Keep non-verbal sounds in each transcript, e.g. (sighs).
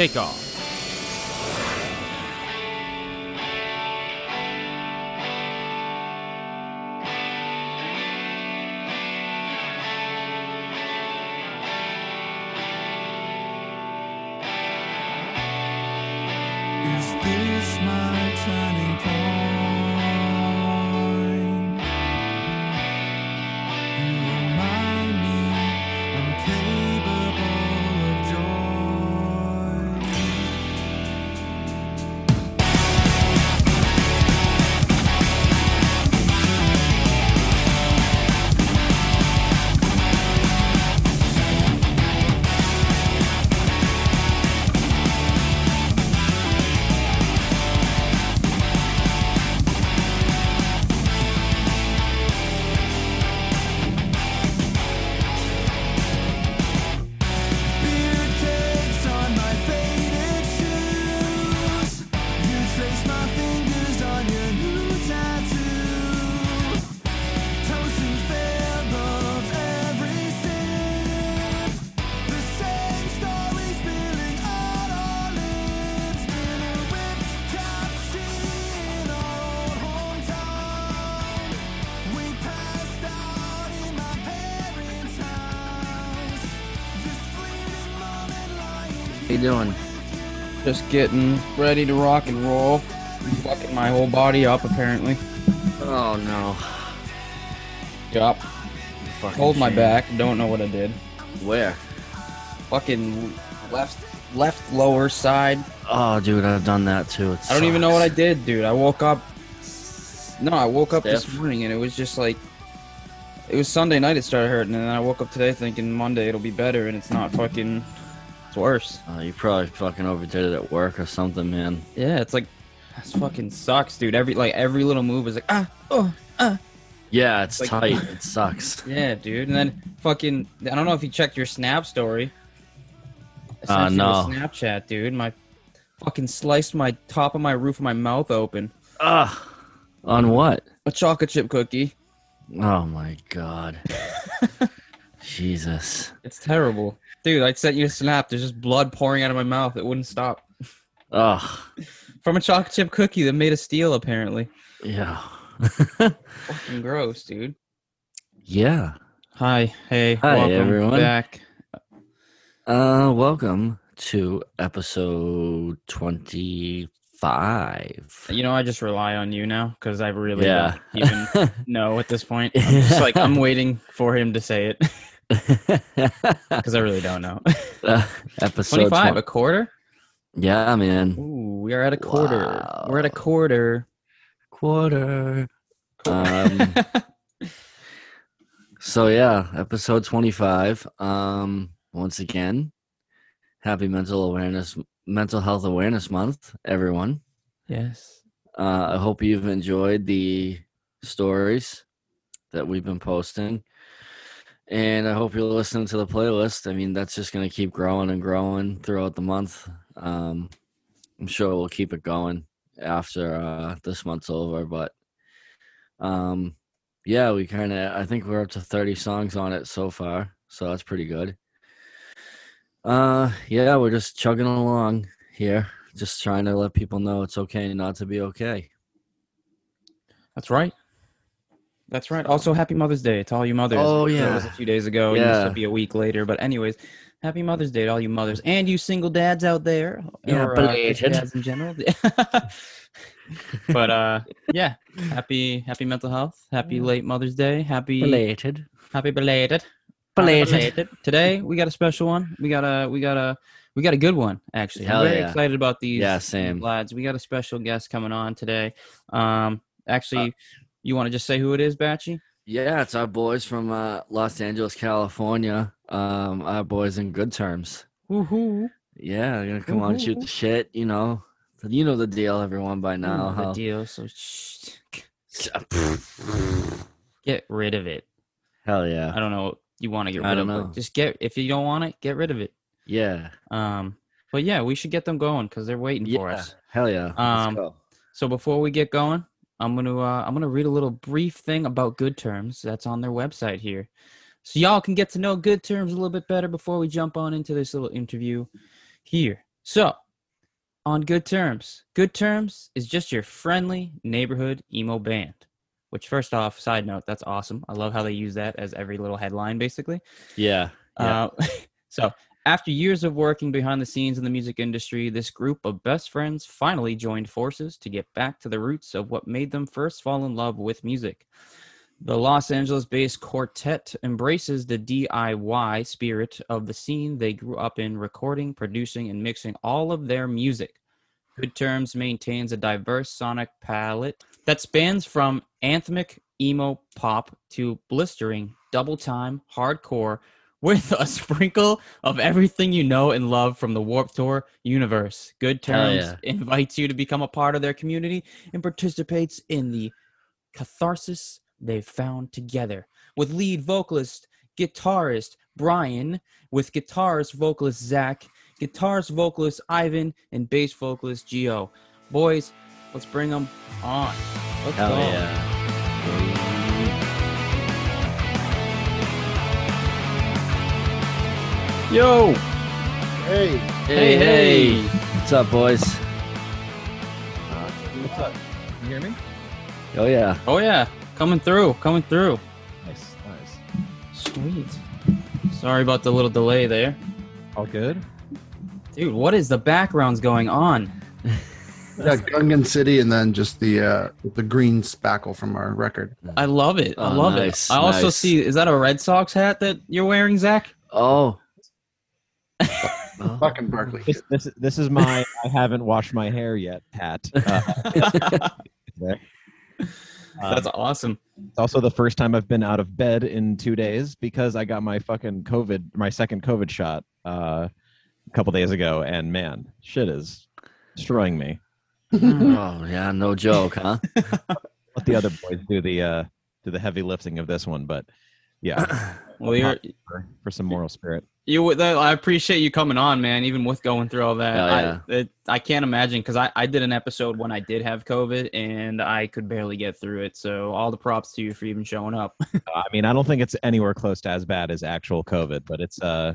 take doing? Just getting ready to rock and roll. Fucking my whole body up, apparently. Oh no. Yup. Fucking Hold my back. Don't know what I did. Where? Fucking left, left lower side. Oh, dude, I've done that too. It I don't even know what I did, dude. I woke up. No, I woke up this morning and it was just like. It was Sunday night it started hurting, and then I woke up today thinking Monday it'll be better, and it's not fucking. It's worse. Uh, you probably fucking overdid it at work or something, man. Yeah, it's like. This fucking sucks, dude. Every like every little move is like ah oh ah. Yeah, it's Like- tight. (laughs) It sucks. yeah, dude. And then fucking I don't know if you checked your Snap story. Uh, sent you a no. Snapchat, dude. My fucking sliced my top of my roof of my mouth open. Ugh. On what? A chocolate chip cookie. Oh my god. (laughs) Jesus. It's terrible. Dude, I sent you a snap. There's just blood pouring out of my mouth. It wouldn't stop. Ugh. From a chocolate chip cookie that made of steel, apparently. Yeah. (laughs) Fucking gross, dude. yeah. Hi. Hey. Hi, welcome everyone. back. Uh, welcome to episode twenty-five. You know, I just rely on you now because I really Yeah. don't even (laughs) know at this point. I'm just like, I'm (laughs) waiting for him to say it (laughs) because I really don't know. (laughs) Uh, episode 25, twen- a quarter? Yeah, man. Ooh, we are at a quarter. Wow. We're at a quarter. Quarter. Um, (laughs) so yeah, episode 25. Um, once again, happy mental awareness, mental health awareness month, everyone. yes. Uh, I hope you've enjoyed the stories that we've been posting. And I hope you're listening to the playlist. I mean, that's just going to keep growing and growing throughout the month. Um, I'm sure we'll keep it going after uh, this month's over. But um, yeah, we kind of, I think we're up to 30 songs on it so far. So that's pretty good. Uh, yeah, we're just chugging along here, just trying to let people know it's okay not to be okay. That's right. That's right. Also, happy Mother's Day to all you mothers. Oh, yeah, It yeah. was a few days ago. It used to be a week later. But, anyways, happy Mother's Day to all you mothers and you single dads out there. Yeah, or, uh, just belated. dads in general. (laughs) but, uh, yeah, happy happy mental health. Happy late Mother's Day. Happy belated. happy belated. Happy Belated. Today we got a special one. We got a we got a we got a good one actually. Hell I'm very yeah. excited about these. Yeah, same. lads. We got a special guest coming on today. Um, actually, Uh, you want to just say who it is, Batchy? Yeah, it's our boys from uh, Los Angeles, California. Um, our boys in good terms. Woohoo! Yeah, they're gonna come on and shoot the shit. You know, you know the deal, everyone by now. the deal. So shh, (laughs) get rid of it. Hell yeah, I don't know. what You want to get rid of don't it? Just get. If you don't want it, get rid of it. yeah, Um, but yeah, we should get them going because they're waiting for us. Hell yeah. Um, Let's go. So before we get going, I'm gonna uh, I'm gonna read a little brief thing about Good Terms that's on their website here, so y'all can get to know Good Terms a little bit better before we jump on into this little interview. Here, So, on Good Terms, Good Terms is just your friendly neighborhood emo band. Which, first off, side note, that's awesome. I love how they use that as every little headline, basically. Yeah. Yeah. Uh, (laughs) so, after years of working behind the scenes in the music industry, this group of best friends finally joined forces to get back to the roots of what made them first fall in love with music. The Los Angeles based quartet embraces the DIY spirit of the scene they grew up in, recording, producing, and mixing all of their music. Good Terms maintains a diverse sonic palette that spans from anthemic emo pop to blistering double time hardcore with a sprinkle of everything you know and love from the Warped Tour universe. Good Terms yeah. invites you to become a part of their community and participates in the catharsis they've found together with lead vocalist, guitarist Brian, with guitarist vocalist Zach, guitarist vocalist Ivan, and bass vocalist Gio. Boys, let's bring them on. Let's Hell go. yeah. Yo, Hey, hey, hey. What's up, boys? what's up? You hear me? Oh yeah. Oh yeah, coming through, coming through. Nice, nice. Sweet. Sorry about the little delay there. All good? Dude, what is the backgrounds going on? Yeah, Gungan City, and then just the uh, the green spackle from our record. I love it. I Oh, love nice, it. I also nice. see is that a Red Sox hat that you're wearing, Zach? Oh. Oh. (laughs) Fucking Berkeley. This, this, this is my I haven't washed my hair yet hat. Uh. (laughs) That's Um, awesome. it's also the first time I've been out of bed in two days because I got my fucking COVID, my second COVID shot uh, a couple days ago, and man, shit is destroying me. oh yeah, no joke, huh? (laughs) Let the other boys do the uh, do the heavy lifting of this one, but yeah, Well, you're for, for some moral spirit. You. that- I appreciate you coming on, man. Even with going through all that, yeah. I, it, I can't imagine because I, I did an episode when I did have COVID and I could barely get through it. So all the props to you for even showing up. (laughs) I mean, I don't think it's anywhere close to as bad as actual COVID, but it's uh,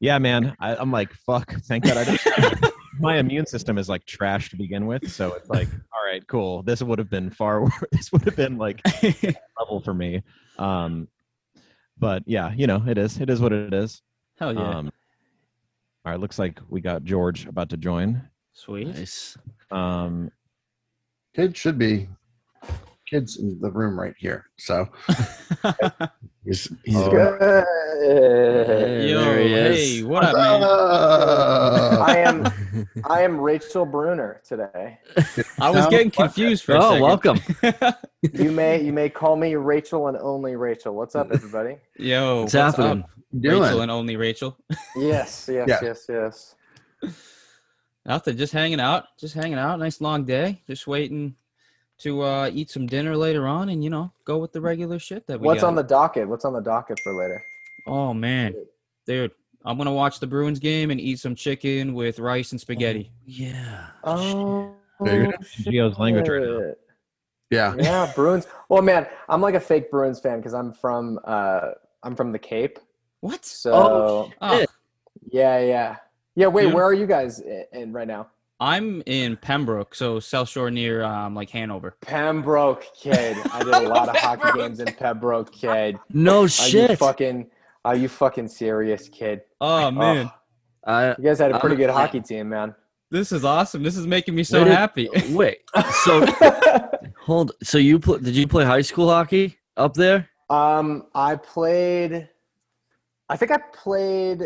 yeah, man. I, I'm like, fuck. (laughs) Thank God I didn't. (laughs) My immune system is like trash to begin with, so it's like, all right, cool. This would have been far. worse. This would have been like level for me. Um, but yeah, you know, it is. It is what it is. Hell yeah, Um, all right, looks like we got George about to join. sweet. Nice. Um, Kid should be kids in the room right here. So (laughs) he's, he's Oh. Hey, Yo, there he hey, is. what up, man? Uh, I am I am Rachel Bruner today. I was getting confused for a Oh, welcome. (laughs) You may you may call me Rachel and only Rachel. What's up, everybody? Yo, What's what's happening? up, doing? Rachel and only Rachel? (laughs) Yes, yes, Yeah. yes, yes. Nothing, just hanging out, just hanging out. Nice long day. Just waiting to uh, eat some dinner later on, and you know, go with the regular shit that we. What's got. on the docket? What's on the docket for later? Oh man, dude, I'm gonna watch the Bruins game and eat some chicken with rice and spaghetti. Yeah. Oh, There you language right now. Yeah. Yeah, Bruins. Well, man, I'm like a fake Bruins fan because I'm from uh I'm from the Cape. What? So Oh, Oh, yeah, yeah, yeah. Wait, Dude. where are you guys in, in right now? I'm in Pembroke, so South Shore near um like Hanover. Pembroke, kid. I did a (laughs) lot of hockey games in Pembroke, kid. No Are you fucking? Are you fucking serious, kid? Oh man, Oh, I, you guys had a pretty I'm- good hockey team, man. this is awesome. This is making me so Where did- happy. (laughs) wait. So (laughs) hold. So you pl- did you play high school hockey up there? um, I played. I think I played.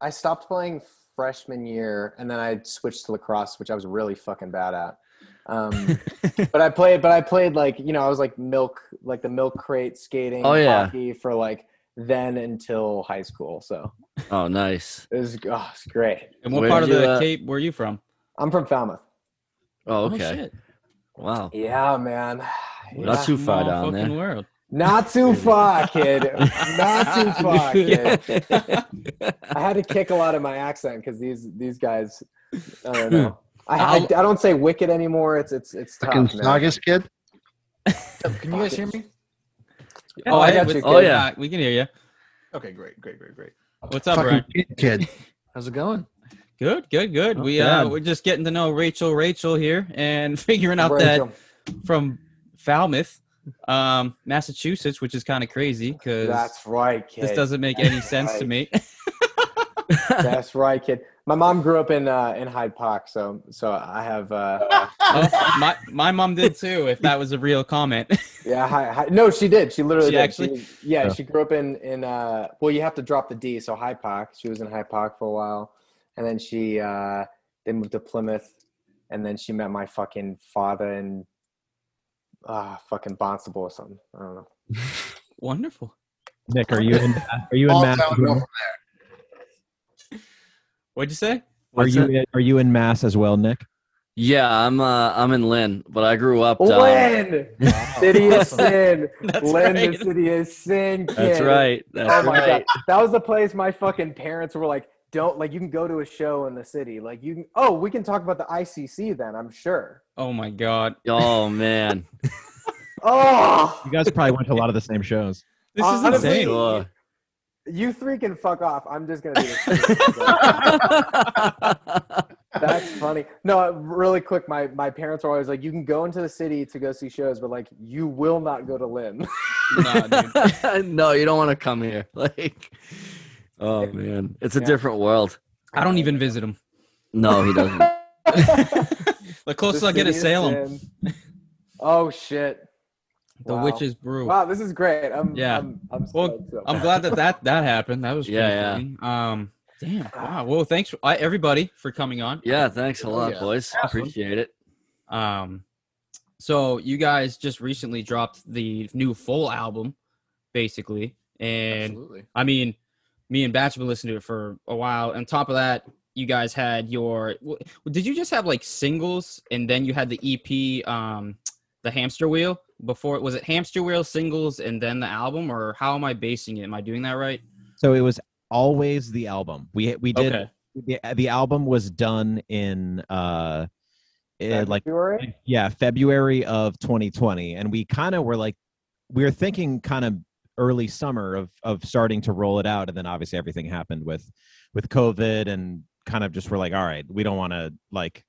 I stopped playing freshman year, and then I switched to lacrosse, which I was really fucking bad at. Um, (laughs) but I played. But I played like you know I was like milk, like the milk crate skating Oh, yeah. hockey for like then until high school. So Oh, nice. it was, oh, it's great. and what Where part of you, the uh, Cape were you from? I'm from Falmouth. Oh, Oh, okay. shit. wow. Yeah, man. Not Yeah. too far Small down fucking there. world. Not too far, kid. Not too (laughs) far, kid. (laughs) I had to kick a lot of my accent because these these guys. I don't know. (laughs) I, I, I don't say wicked anymore. It's it's it's tough, Fucking man. Kid. Can you guys hear me? Oh, I got with- you, Oh, yeah. we can hear you. Okay, great, great, great, great. What's up, Fucking Brian? kid, kid. How's it going? Good, good, good. Not we uh bad. we're just getting to know Rachel Rachel here and figuring out that from Falmouth, um, Massachusetts, which is kind of crazy because That's right, kid. this doesn't make any sense to me. (laughs) That's right, kid. My mom grew up in uh, in Hyde Park, so so I have uh, Oh, my my mom did too. If that was a real comment, (laughs) yeah. Hi, hi, no, she did. She literally She did. actually- was- yeah, Yeah. she grew up in in uh. Well, you have to drop the D, so Hyde Park. She was in Hyde Park for a while, and then she uh they moved to Plymouth, and then she met my fucking father in ah fucking Barnstable or something. I don't know. (laughs) wonderful. Nick, are you in? (laughs) Are you in All Mass? downhill as well? from (laughs) What'd you say? Are What's you that? in, are you in Mass as well, Nick? Yeah, I'm uh I'm in Lynn, but I grew up down. Lynn, city of sin. That's Lynn, right. the city of sin. Kid. That's right. That's Oh my right. god, that was the place my fucking parents were like, "Don't like you can go to a show in the city. Like you can. Oh, we can talk about the ICC then. I'm sure. Oh my god, (laughs) Oh man. (laughs) Oh, You guys probably went to a lot of the same shows. this is Honestly, insane. Sure. you three can fuck off. I'm just gonna do this. (laughs) That's funny. No, really quick. My my parents were always like, "You can go into the city to go see shows, but like you will not go to Lynn." Nah, dude. no, you don't want to come here. Like, oh man, it's a Yeah. different world. I don't even visit him. No, he doesn't. (laughs) The closest The I get is Salem, sin. Oh shit! the Wow. Witch's Brew. Wow, this is great. I'm Yeah. I'm, I'm, Well, so. I'm glad that that that happened. That was (laughs) Yeah, pretty funny. Um, damn. Wow. Well, thanks for, I, everybody for coming on. Yeah, thanks a lot, yeah. boys. Awesome. Appreciate it. Um, so you guys just recently dropped the new full album, basically, and Absolutely. I mean, me and Batch have been listening to it for a while. On top of that, you guys had your. Did you just have like singles and then you had the EP, um, the Hamster Wheel before? Was it Hamster Wheel singles and then the album, or how am I basing it? Am I doing that right? So it was always the album. We we did Okay. the, the album was done in uh eh, like February? yeah february of 2020 and we kind of were like we were thinking kind of early summer of of starting to roll it out and then obviously everything happened with with covid and kind of just were like all right we don't want to like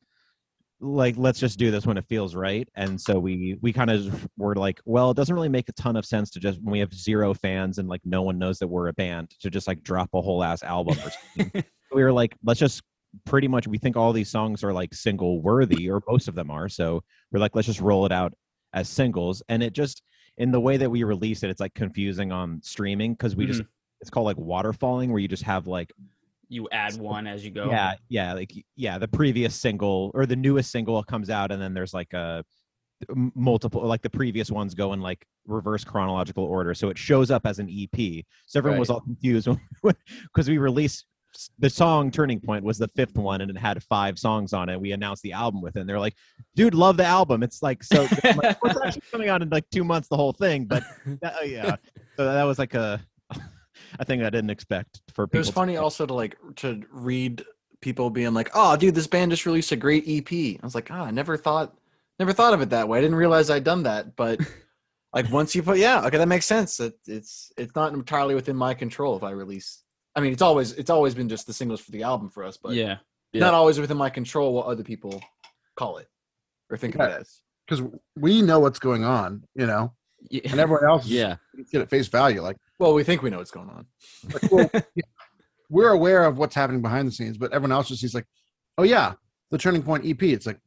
like let's just do this when it feels right. And so we we kind of were like well it doesn't really make a ton of sense to just when we have zero fans and like no one knows that we're a band to just like drop a whole ass album or something. (laughs) We were like let's just pretty much we think all these songs are like single worthy or most of them are. So we're like let's just roll it out as singles. And it just in the way that we release it it's like confusing on streaming because we just mm-hmm. it's called like waterfalling where you just have like You add one as you go. yeah yeah like yeah the previous single or the newest single comes out and then there's like a multiple like the previous ones go in like reverse chronological order so it shows up as an ep so everyone was all confused (laughs) because we released the song turning point was the fifth one and it had five songs on it we announced the album with it and they're like dude love the album it's like so (laughs) I'm like, "Well, it's actually coming out in like two months the whole thing but (laughs) that, uh, yeah so that was like a (laughs) a thing i didn't expect for People It was to funny like. also to like to read people being like, "Oh, dude, this band just released a great EP." I was like, "Ah, I never thought, never thought of it that way. I didn't realize I'd done that." But like once you put, yeah, okay, that makes sense. That it's it's not entirely within my control if I release. I mean, it's always it's always been just the singles for the album for us, but yeah. Yeah. not always within my control what other people call it or think of it as. because we know what's going on, you know, Yeah. and everyone else Yeah. just get at face value. Like, Well, we think we know what's going on. like, well, (laughs) yeah, we're aware of what's happening behind the scenes, but everyone else just sees like, oh yeah, the Turning Point EP. It's like,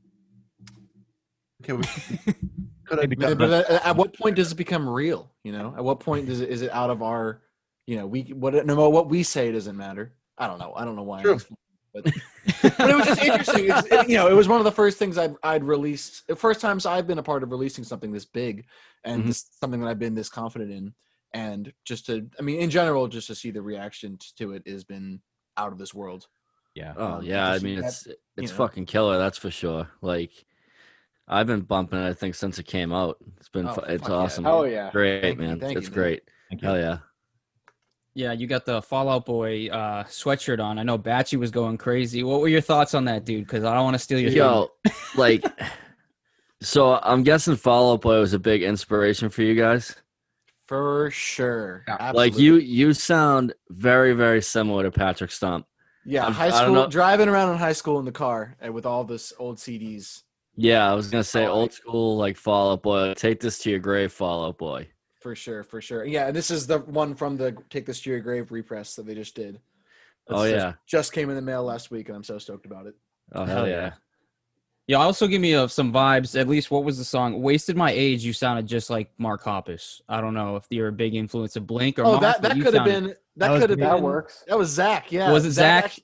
okay, we (laughs) could have Maybe But, but at, at what point does it become real? You know, at what point does it is it out of our, you know, we what no matter what we say, it doesn't matter. I don't know. I don't know why. True. But, but it was just interesting. It's, it- you know, it was one of the first things I'd I'd released. The first times I've been a part of releasing something this big, and Mhm. this, something that I've been this confident in, and just to, I mean, in general, just to see the reaction to it has been out of this world. yeah Oh Um, yeah, I mean that, it's it's know. fucking killer. That's for sure. Like I've been bumping it. I think since it came out. It's been Oh, fu- it's fuck yeah, awesome. Oh yeah. Great Thank you, man. thank it's you, great. Thank you. Hell yeah. Yeah, you got the Fall Out Boy uh, sweatshirt on. I know Batchy was going crazy. What were your thoughts on that, dude? Because I don't want to steal your thunder. Yo, (laughs) like, so I'm guessing Fall Out Boy was a big inspiration for you guys. For sure. Yeah. Like you, you sound very, very similar to Patrick Stump. Yeah, I'm- high school driving around in high school in the car and with all this old CDs Yeah, I was gonna say old school like Fall Out Boy. Take this to your grave, Fall Out Boy. For sure, for sure. Yeah, and this is the one from the "Take This to Your Grave" repress that they just did. Oh That's just- yeah, just came in the mail last week, and I'm so stoked about it. oh Hell hell yeah. yeah. Yeah, also give me uh, some vibes. At least, what was the song? "Wasted My Age." You sounded just like Mark Hoppus. I don't know if you're a big influence of Blink or Oh, Mark, that that could have sounded- been that, was could have been That works. That was Zach. Yeah, Was it Zach? actu-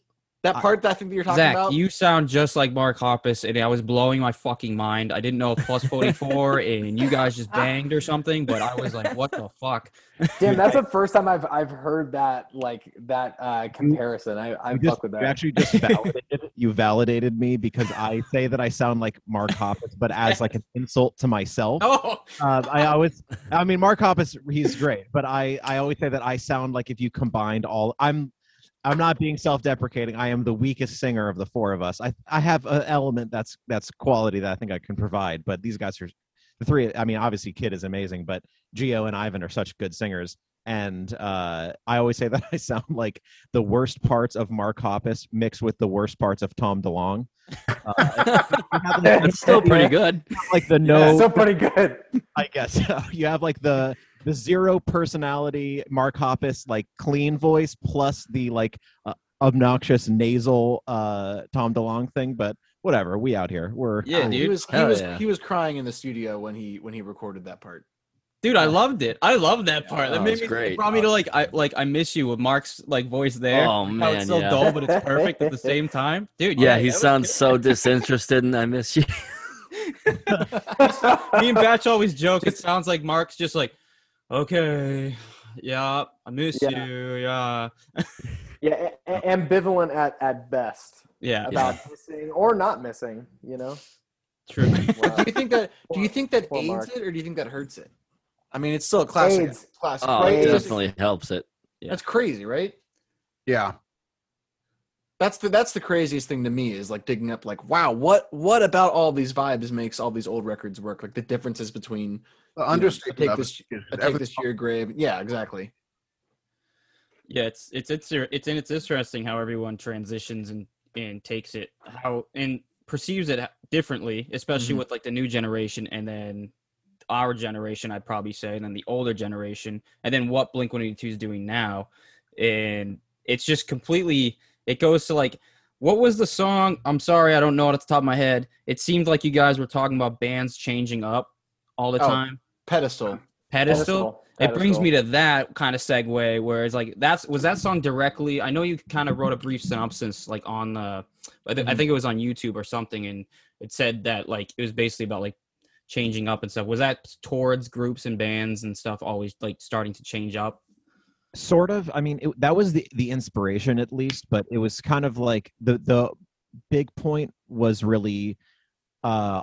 that part that I think that you're talking Zach, about. you sound just like Mark Hoppus, and I was blowing my fucking mind. I didn't know if plus 44 (laughs) and you guys just banged or something, but I was like, what the fuck? Damn, that's the (laughs) first time I've I've heard that like that uh comparison. I I You, fuck just, with you actually just validated, you validated me because I say that I sound like Mark Hoppus, but as like an insult to myself. (laughs) Oh, Uh, I always, I mean, Mark Hoppus, he's great, but I, I always say that I sound like if you combined all, I'm, I'm not being self-deprecating. I am the weakest singer of the four of us. I, I have an element that's that's quality that I think I can provide, but these guys are, the three. I mean, obviously, Kid is amazing, but Gio and Ivan are such good singers. And uh, I always say (laughs) that I sound like the worst parts of Mark Hoppus mixed with the worst parts of Tom DeLonge. Uh, you have, like, (laughs) That's still pretty good. like the Yeah, no still pretty good. I guess (laughs) you have like the the zero personality Mark Hoppus like clean voice plus the like uh, obnoxious nasal uh Tom DeLonge thing, but whatever. We out here. We're Yeah, he dude. was he Hell was yeah. he was crying in the studio when he when he recorded that part. dude, I loved it. I loved that part. that Oh, made it's me, it great. brought me to like, I like, I miss you with Mark's like voice there. Oh How man, it's so yeah. dull, but it's perfect at the (laughs) same time, dude. Yeah, he sounds so disinterested, and I miss you. (laughs) Me and Batch always joke. It sounds like Mark's just like, okay, yeah, I miss Yeah. you, yeah, (laughs) yeah, a- a- ambivalent at at best yeah, about missing or not missing. You know. true. Wow. Do you think that do you think that (laughs) Poor aids Mark. it or do you think that hurts it? I mean, it's still a classic. AIDS. Classic. Oh, right? it definitely helps it. That's crazy, right? Yeah. That's the that's the craziest thing to me is like digging up like wow what what about all these vibes makes all these old records work like the differences between The you know, understatement take this it is I take this to your grave yeah exactly Yeah, it's it's it's it's and it's interesting how everyone transitions and and takes it how and perceives it differently, especially Mhm. with like the new generation and then our generation, I'd probably say, and then the older generation, and then what Blink One Eighty Two is doing now, and it's just completely. It goes to like, what was the song? I'm sorry, I don't know it at the top of my head. It seemed like you guys were talking about bands changing up all the Oh, time. pedestal Pedestal it brings me to that kind of segue where it's like that's was that song directly i know you kind of wrote a brief synopsis like on the I, th- I Mhm. think it was on youtube or something and it said that like it was basically about like changing up and stuff was that towards groups and bands and stuff always like starting to change up sort of i mean it, that was the the inspiration at least but it was kind of like the the big point was really uh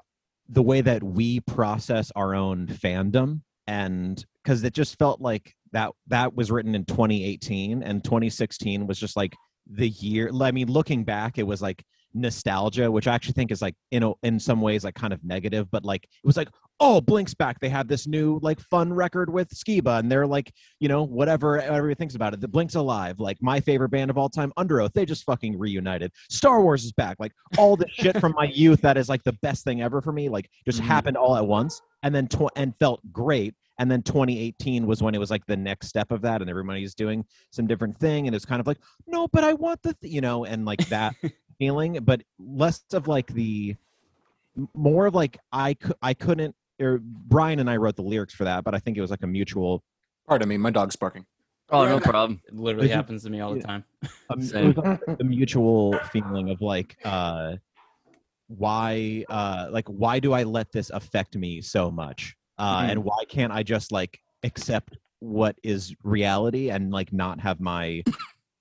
the way that we process our own fandom. And because it just felt like that that was written in 2018 and 2016 was just like the year i mean looking back it was like nostalgia which i actually think is like in a, in some ways like kind of negative but like it was like oh blink's back they have this new like fun record with skiba and they're like you know whatever everybody thinks about it the blink's alive like my favorite band of all time Underoath they just fucking reunited star wars is back like all the shit from my youth that is like the best thing ever for me like just Mhm. happened all at once and then tw- and felt great and then 2018 was when it was like the next step of that and everybody's doing some different thing and it's kind of like no but i want the th-, you know and like that (laughs) feeling but less of like the more of like i could i couldn't or brian and i wrote the lyrics for that but i think it was like a mutual pardon me my dog's barking. Oh, no problem. it literally Did you- happens to me all the time. (laughs) Um, it was like the (laughs) mutual feeling of like uh why uh like why do i let this affect me so much? Uh Mhm. and why can't i just like accept what is reality and like not have my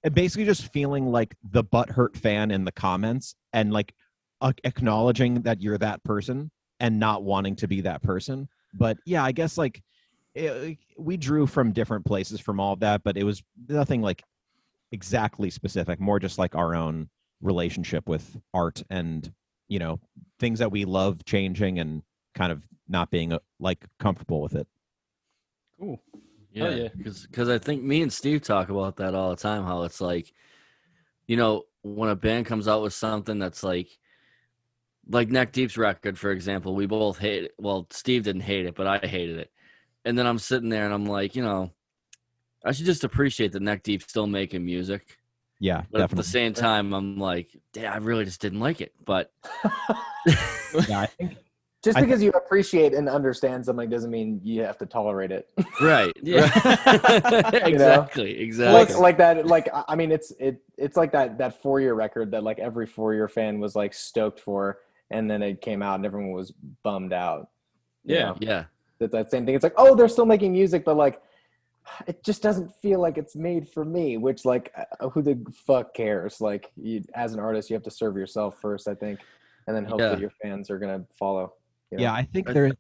and basically just feeling like the butthurt fan in the comments and like acknowledging that you're that person and not wanting to be that person. But yeah i guess like it, we drew from different places from all of that but it was nothing like exactly specific more just like our own relationship with art and you know things that we love changing and kind of not being uh, like comfortable with it. Cool Yeah, yeah. because I think me and Steve talk about that all the time. How it's like, you know, when a band comes out with something that's like like Neck Deep's record, for example, we both hate it. Well, Steve didn't hate it, but I hated it. And then I'm sitting there and I'm like, you know, I should just appreciate that Neck Deep still making music. Yeah, But at the same time, I'm like, damn, I really just didn't like it. But (laughs) Yeah, I think Just I because you appreciate and understand something doesn't mean you have to tolerate it. (laughs) right, Yeah. (laughs) (laughs) exactly, exactly. like like that like I- I mean it's it it's like that that four year record that like every four year fan was like stoked for and then it came out and everyone was bummed out. Yeah. know? yeah, That that same thing. It's like, oh, they're still making music, but like it just doesn't feel like it's made for me, which like uh, who the fuck cares? Like you, as an artist, you have to serve yourself first, I think, and then hope Yeah. that your fans are going to follow. Know? yeah i think there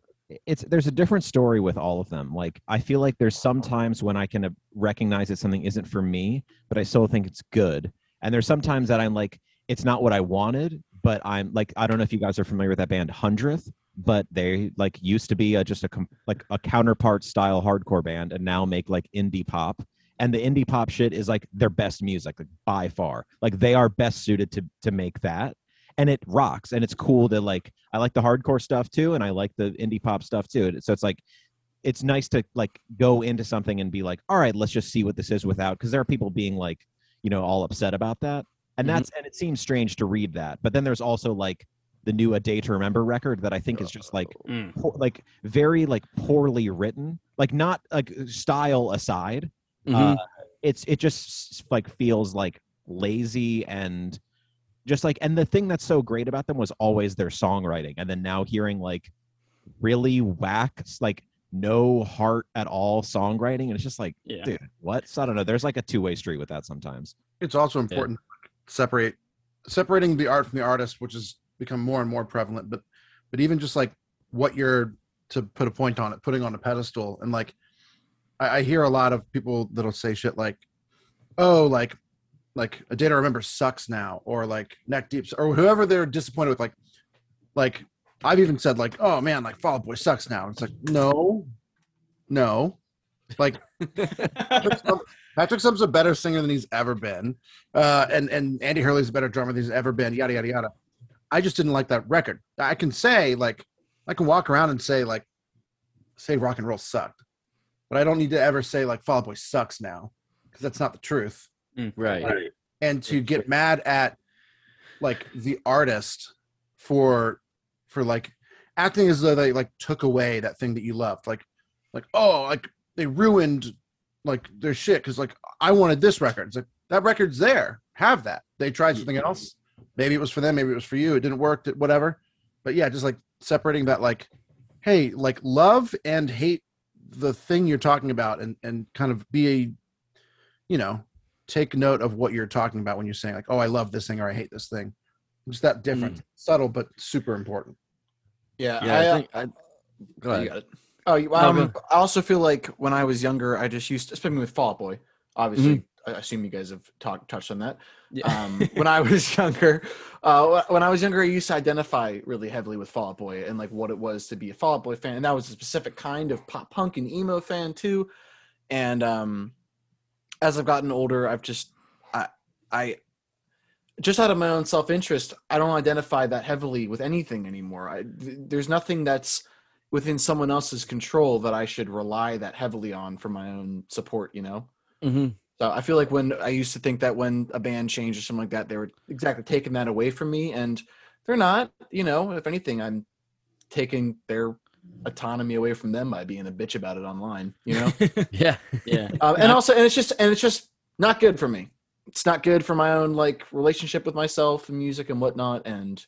it's there's a different story with all of them like i feel like there's sometimes when i can uh, recognize that something isn't for me but i still think it's good and there's sometimes that i'm like it's not what i wanted but i'm like i don't know if you guys are familiar with that band hundredth but they like used to be a, just a like a counterpart style hardcore band and now make like indie pop and the indie pop shit is like their best music like, by far like they are best suited to to make that and it rocks and it's cool to like i like the hardcore stuff too and i like the indie pop stuff too so it's like it's nice to like go into something and be like all right let's just see what this is without because there are people being like you know all upset about that and Mhm. that's and it seems strange to read that but then there's also like the new a day to remember record that i think is just like Mm. poor, like very like poorly written like not like style aside uh, Mhm. it's it just like feels like lazy and just like and the thing that's so great about them was always their songwriting and then now hearing like really whack like no heart at all songwriting and it's just like Yeah. dude what so i don't know there's like a two-way street with that sometimes it's also important to separate separating the art from the artist, which has become more and more prevalent. But but even just like what you're to put a point on it, putting on a pedestal, and like I, I hear a lot of people that'll say shit like, "Oh, like like a day to remember sucks now," or like neck deeps, or whoever they're disappointed with. Like like I've even said like, "Oh man, like Fall Boy sucks now." It's like no, no, like Patrick Stump- (laughs) Patrick Stump's a better singer than he's ever been, uh, and and Andy Hurley's a better drummer than he's ever been. Yada yada yada. I just didn't like that record. I can say like I can walk around and say like say rock and roll sucked, but I don't need to ever say like Fall Boy sucks now because that's not the truth. Mm, right. And to get mad at like the artist for for like acting as though they like took away that thing that you loved, like like oh like they ruined like their shit because like I wanted this record. It's like that record's there. Have that. They tried something mm-hmm. else. Maybe it was for them. Maybe it was for you. It didn't work. it- Whatever. But yeah, just like separating that. Like, hey, like love and hate the thing you're talking about, and and kind of be a, you know, take note of what you're talking about when you're saying like, oh, I love this thing or I hate this thing. Just that difference. Subtle but super important. Yeah, Yeah, I, I, uh, think I. Go ahead. you got it. Oh, you- um, go- I also feel like when I was younger, I just used, to, especially with Fall Out Boy. Obviously, Mm-hmm. I assume you guys have talked touched on that. Yeah. Um, when I was (laughs) younger, uh, when I was younger, I used to identify really heavily with Fall Out Boy and like what it was to be a Fall Out Boy fan, and that was a specific kind of pop punk and emo fan too. And um, as I've gotten older, I've just, I, I, just out of my own self interest, I don't identify that heavily with anything anymore. I, there's nothing that's within someone else's control that I should rely that heavily on for my own support, you know? hmm So I feel like when I used to think that when a band changed or something like that, they were exactly taking that away from me. And they're not, you know, if anything, I'm taking their autonomy away from them by being a bitch about it online, you know? (laughs) Yeah. yeah. (laughs) um, and also, and it's just, and it's just not good for me. It's not good for my own like relationship with myself and music and whatnot. And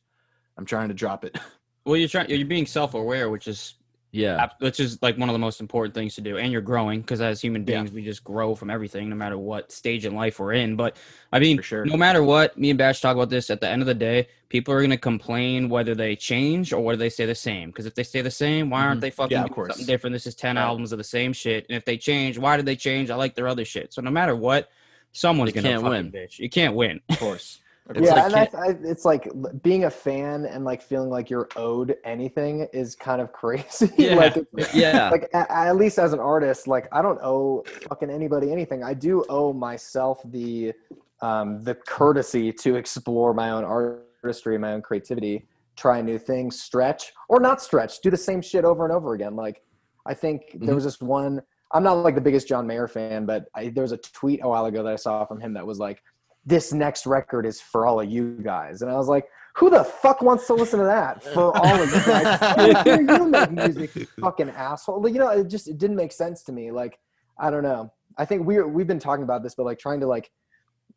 I'm trying to drop it. (laughs) Well, you're trying. You're being self-aware, which is Yeah. which is like one of the most important things to do and you're growing because as human Yeah. beings we just grow from everything no matter what stage in life we're in but i mean For sure. no matter what me and bash talk about this at the end of the day people are going to complain whether they change or whether they stay the same because if they stay the same why aren't Mhm. they fucking Yeah, of doing course. something different this is 10 Right. albums of the same shit and if they change why did they change i like their other shit so no matter what someone's going to win. bitch you can't win Of course. (laughs) It's yeah, like and I, I, it's like being a fan and like feeling like you're owed anything is kind of (laughs) crazy. Yeah. like, Yeah. (laughs) like a, at least as an artist, like I don't owe fucking anybody anything. I do owe myself the um, the courtesy to explore my own artistry, my own creativity, try new things, stretch or not stretch, do the same shit over and over again. Like I think there was this one. I'm not like the biggest John Mayer fan, but I, there was a tweet a while ago that I saw from him that was like, "This next record is for all of you guys," and I was like, "Who the fuck wants to listen to that for all of you guys? (laughs) You make music, you fucking asshole." Like, you know, it just it didn't make sense to me. Like, I don't know. I think we we've been talking about this, but like trying to like,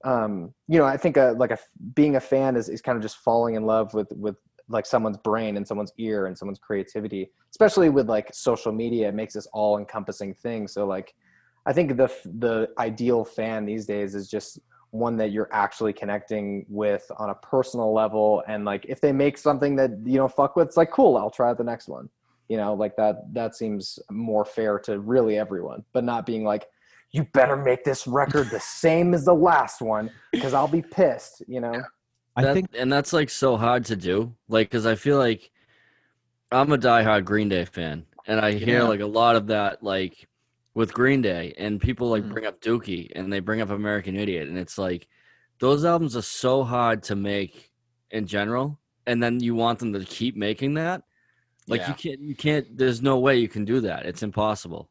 um, you know, I think a, like a being a fan is is kind of just falling in love with with like someone's brain and someone's ear and someone's creativity especially with like social media it makes this all encompassing thing so like i think the the ideal fan these days is just one that you're actually connecting with on a personal level and like if they make something that you don't fuck with it's like cool i'll try out the next one you know like that that seems more fair to really everyone but not being like you better make this record the (laughs) same as the last one because i'll be pissed you know I That- think and that's like so hard to do. Like, because I feel like I'm a diehard Green Day fan, and I hear Yeah. like a lot of that, like with Green Day, and people like Mhm. bring up Dookie and they bring up American Idiot, and it's like those albums are so hard to make in general, and then you want them to keep making that. Like Yeah. you can't, you can't. There's no way you can do that. It's impossible.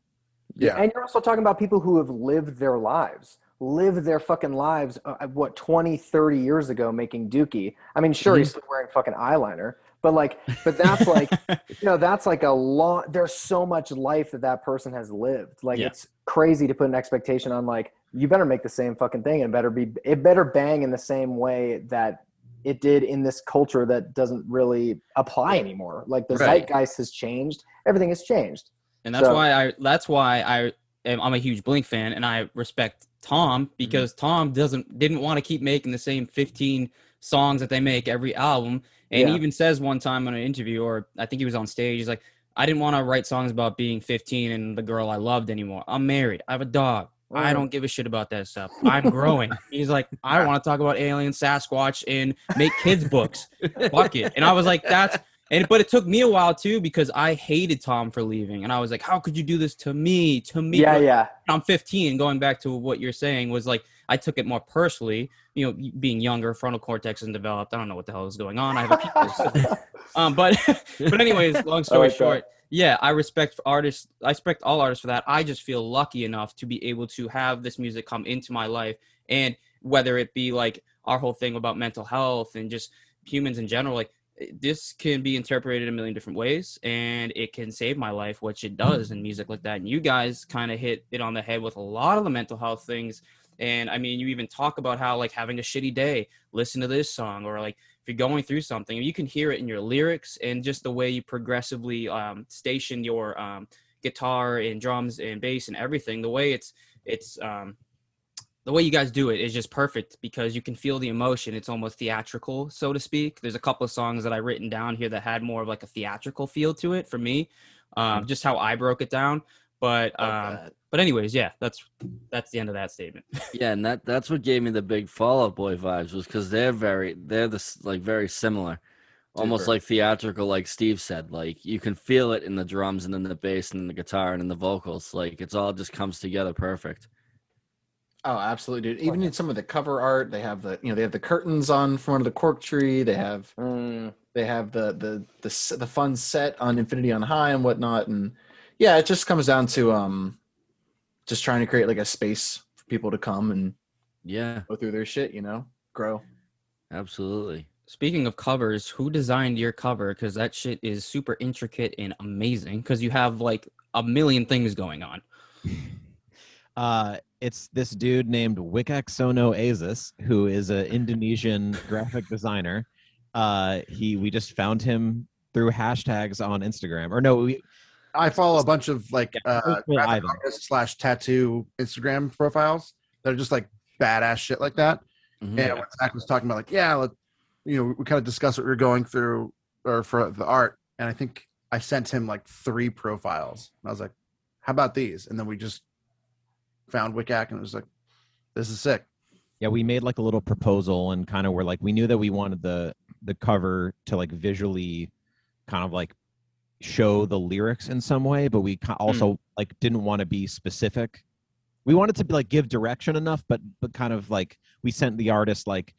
Yeah. And you're also talking about people who have lived their lives, lived their fucking lives, uh, what, 20, 30 years ago making Dookie. I mean, sure, he's still wearing fucking eyeliner, but like, but that's like, (laughs) you know, that's like a lot. There's so much life that that person has lived. Like, Yeah. it's crazy to put an expectation on, like, you better make the same fucking thing and better be, it better bang in the same way that it did in this culture that doesn't really apply anymore. Like, the Right. zeitgeist has changed, everything has changed. and that's So- why I that's why I am I'm a huge Blink fan and I respect Tom mm-hmm. because Tom doesn't didn't want to keep making the same 15 songs that they make every album and he Yeah. even says one time on an interview or I think he was on stage he's like I didn't want to write songs about being 15 and the girl I loved anymore. I'm married. I have a dog. I Mm. don't give a shit about that stuff. I'm growing. (laughs) He's like, I want to talk about aliens, Sasquatch, and make kids books. Fuck it. And I was like, that's and but it took me a while too because I hated Tom for leaving, and I was like, how could you do this to me? To me, Yeah, yeah. I'm 15. Going back to what you're saying was like I took it more personally. You know, being younger, frontal cortex isn't developed. I don't know what the hell is going on. I have a PTSD. (laughs) um, but (laughs) but anyways, long story like that. short, yeah, I respect artists. I respect all artists for that. I just feel lucky enough to be able to have this music come into my life, and whether it be like our whole thing about mental health and just humans in general, like this can be interpreted a million different ways and it can save my life which it does in music like that and you guys kind of hit it on the head with a lot of the mental health things and i mean you even talk about how like having a shitty day listen to this song or like if you're going through something you can hear it in your lyrics and just the way you progressively um, station your um, guitar and drums and bass and everything the way it's it's um, the way you guys do it is just perfect because you can feel the emotion. It's almost theatrical, so to speak. There's a couple of songs that I written down here that had more of like a theatrical feel to it for me, um, just how I broke it down. But Love um, but anyways, yeah, that's that's the end of that statement. (laughs) Yeah, and that that's what gave me the big Fall Out Boy vibes was because they're very they're this like very similar, almost Super. like theatrical, like Steve said. Like you can feel it in the drums and in the bass and in the guitar and in the vocals. Like it's all just comes together perfect. Oh, absolutely, dude. Even in some of the cover art, they have the you know they have the curtains on front of the cork tree. They have Mm, they have the the the the fun set on Infinity on High and whatnot. And yeah, it just comes down to um just trying to create like a space for people to come and Yeah, go through their shit. You know, grow. absolutely. Speaking of covers, who designed your cover? Because that shit is super intricate and amazing. Because you have like a million things going on. (laughs) Uh, it's this dude named Wicaksono Aziz, who is an Indonesian (laughs) graphic designer. Uh, he we just found him through hashtags on Instagram, or no, we, I follow a bunch of like uh, graphic artist slash tattoo Instagram profiles that are just like badass shit like that. Mhm. And when Zach was talking about like, yeah, let, you know, we kind of discussed what we are going through or for the art, and I think I sent him like three profiles. And I was like, how about these? And then we just found Wiccac and it was like, this is sick. yeah, we made like a little proposal and kind of were like, we knew that we wanted the the cover to like visually kind of like show the lyrics in some way, but we also mm. like didn't want to be specific we wanted to be like give direction enough, but but kind of like we sent the artist like